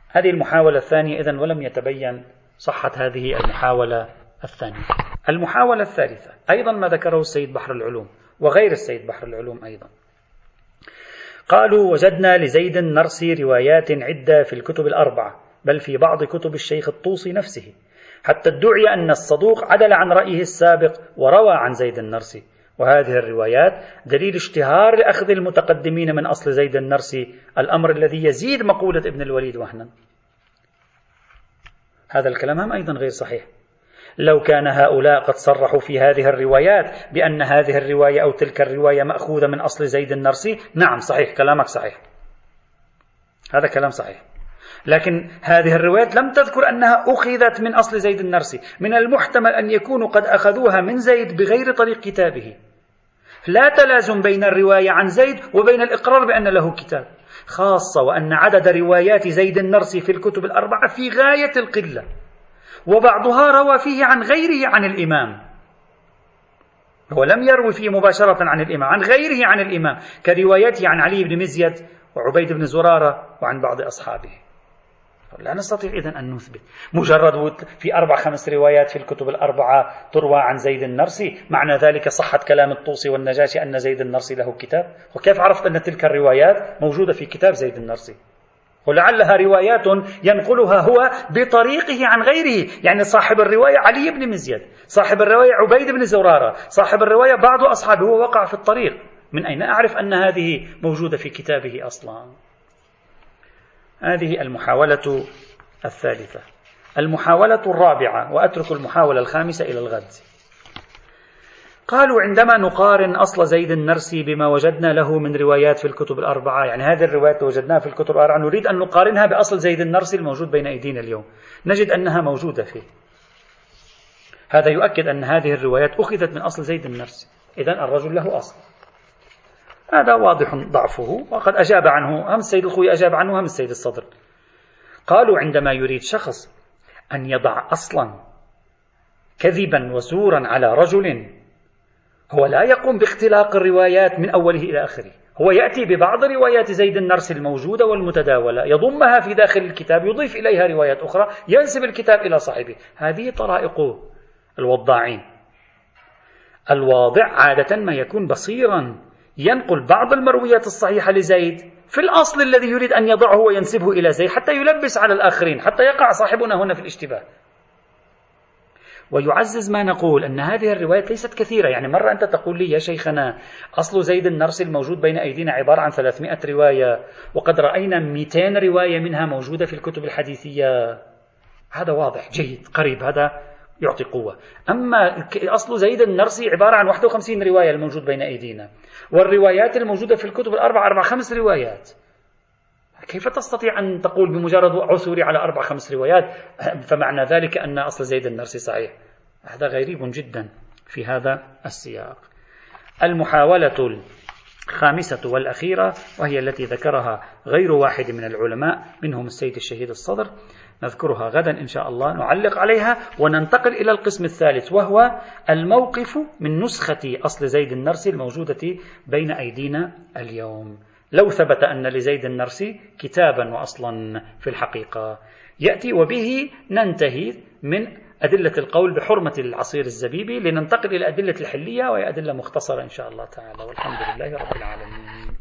هذه المحاولة الثانية إذن ولم يتبين صحة هذه المحاولة الثانية. المحاولة الثالثة أيضا ما ذكره السيد بحر العلوم وغير السيد بحر العلوم أيضا. قالوا وجدنا لزيد النرسي روايات عدة في الكتب الأربعة. بل في بعض كتب الشيخ الطوسي نفسه حتى ادعي أن الصدوق عدل عن رأيه السابق وروى عن زيد النرسي. وهذه الروايات دليل اشتهار لأخذ المتقدمين من أصل زيد النرسي الأمر الذي يزيد مقولة ابن الوليد وهنا. هذا الكلام هم أيضا غير صحيح. لو كان هؤلاء قد صرحوا في هذه الروايات بأن هذه الرواية أو تلك الرواية مأخوذة من أصل زيد النرسي نعم صحيح كلامك صحيح. هذا كلام صحيح. لكن هذه الروايات لم تذكر أنها أخذت من أصل زيد النرسي من المحتمل أن يكونوا قد أخذوها من زيد بغير طريق كتابه. لا تلازم بين الرواية عن زيد وبين الإقرار بأن له كتاب خاصة وأن عدد روايات زيد النرسي في الكتب الأربعة في غاية القلة وبعضها روى فيه عن غيره عن الإمام. هو لم يروي فيه مباشرة عن الإمام عن غيره عن الإمام كروايته عن علي بن مزيد وعبيد بن زرارة وعن بعض أصحابه. لا نستطيع إذن أن نثبت. مجرد في أربع خمس روايات في الكتب الأربعة تروى عن زيد النرسي معنى ذلك صحة كلام الطوسي والنجاشي أن زيد النرسي له كتاب. وكيف عرفت أن تلك الروايات موجودة في كتاب زيد النرسي؟ ولعلها روايات ينقلها هو بطريقه عن غيره. يعني صاحب الرواية علي بن مزيد صاحب الرواية عبيد بن زرارة صاحب الرواية بعض أصحابه وقع في الطريق. من أين أعرف أن هذه موجودة في كتابه أصلا؟ هذه المحاولة الثالثة. المحاولة الرابعة وأترك المحاولة الخامسة إلى الغد. قالوا عندما نقارن أصل زيد النرسي بما وجدنا له من روايات في الكتب الأربعة يعني هذه الروايات وجدناها في الكتب الأربعة نريد أن نقارنها بأصل زيد النرسي الموجود بين أيدينا اليوم. نجد أنها موجودة فيه. هذا يؤكد أن هذه الروايات أخذت من أصل زيد النرسي. إذا الرجل له أصل. هذا واضح ضعفه. وقد أجاب عنه هم السيد الخوي أجاب عنه هم السيد الصدر. قالوا عندما يريد شخص أن يضع أصلا كذبا وزورا على رجل هو لا يقوم باختلاق الروايات من أوله إلى آخره. هو يأتي ببعض روايات زيد النرس الموجودة والمتداولة يضمها في داخل الكتاب يضيف إليها روايات أخرى ينسب الكتاب إلى صاحبه. هذه طرائق الوضاعين. الواضع عادة ما يكون بصيرا. ينقل بعض المرويات الصحيحة لزيد في الأصل الذي يريد أن يضعه وينسبه إلى زيد حتى يلبس على الآخرين حتى يقع صاحبنا هنا في الاشتباه. ويعزز ما نقول أن هذه الروايات ليست كثيرة. يعني مرة أنت تقول لي يا شيخنا أصل زيد النرسي الموجود بين أيدينا عبارة عن 300 رواية وقد رأينا 200 رواية منها موجودة في الكتب الحديثية. هذا واضح جيد قريب هذا يعطي قوة. أما أصل زيد النرسي عبارة عن 51 رواية الموجود بين أيدينا. والروايات الموجودة في الكتب الأربع أربع خمس روايات. كيف تستطيع أن تقول بمجرد عثوري على أربع خمس روايات؟ فمعنى ذلك أن أصل زيد النرسي صحيح. هذا غريب جدا في هذا السياق. المحاولة الخامسة والأخيرة وهي التي ذكرها غير واحد من العلماء منهم السيد الشهيد الصدر نذكرها غدا إن شاء الله نعلق عليها وننتقل إلى القسم الثالث وهو الموقف من نسخة أصل زيد النرسي الموجودة بين أيدينا اليوم. لو ثبت أن لزيد النرسي كتابا وأصلا في الحقيقة. يأتي وبه ننتهي من أدلة القول بحرمة العصير الزبيبي لننتقل إلى أدلة الحلية وهي أدلة مختصرة إن شاء الله تعالى. والحمد لله رب العالمين.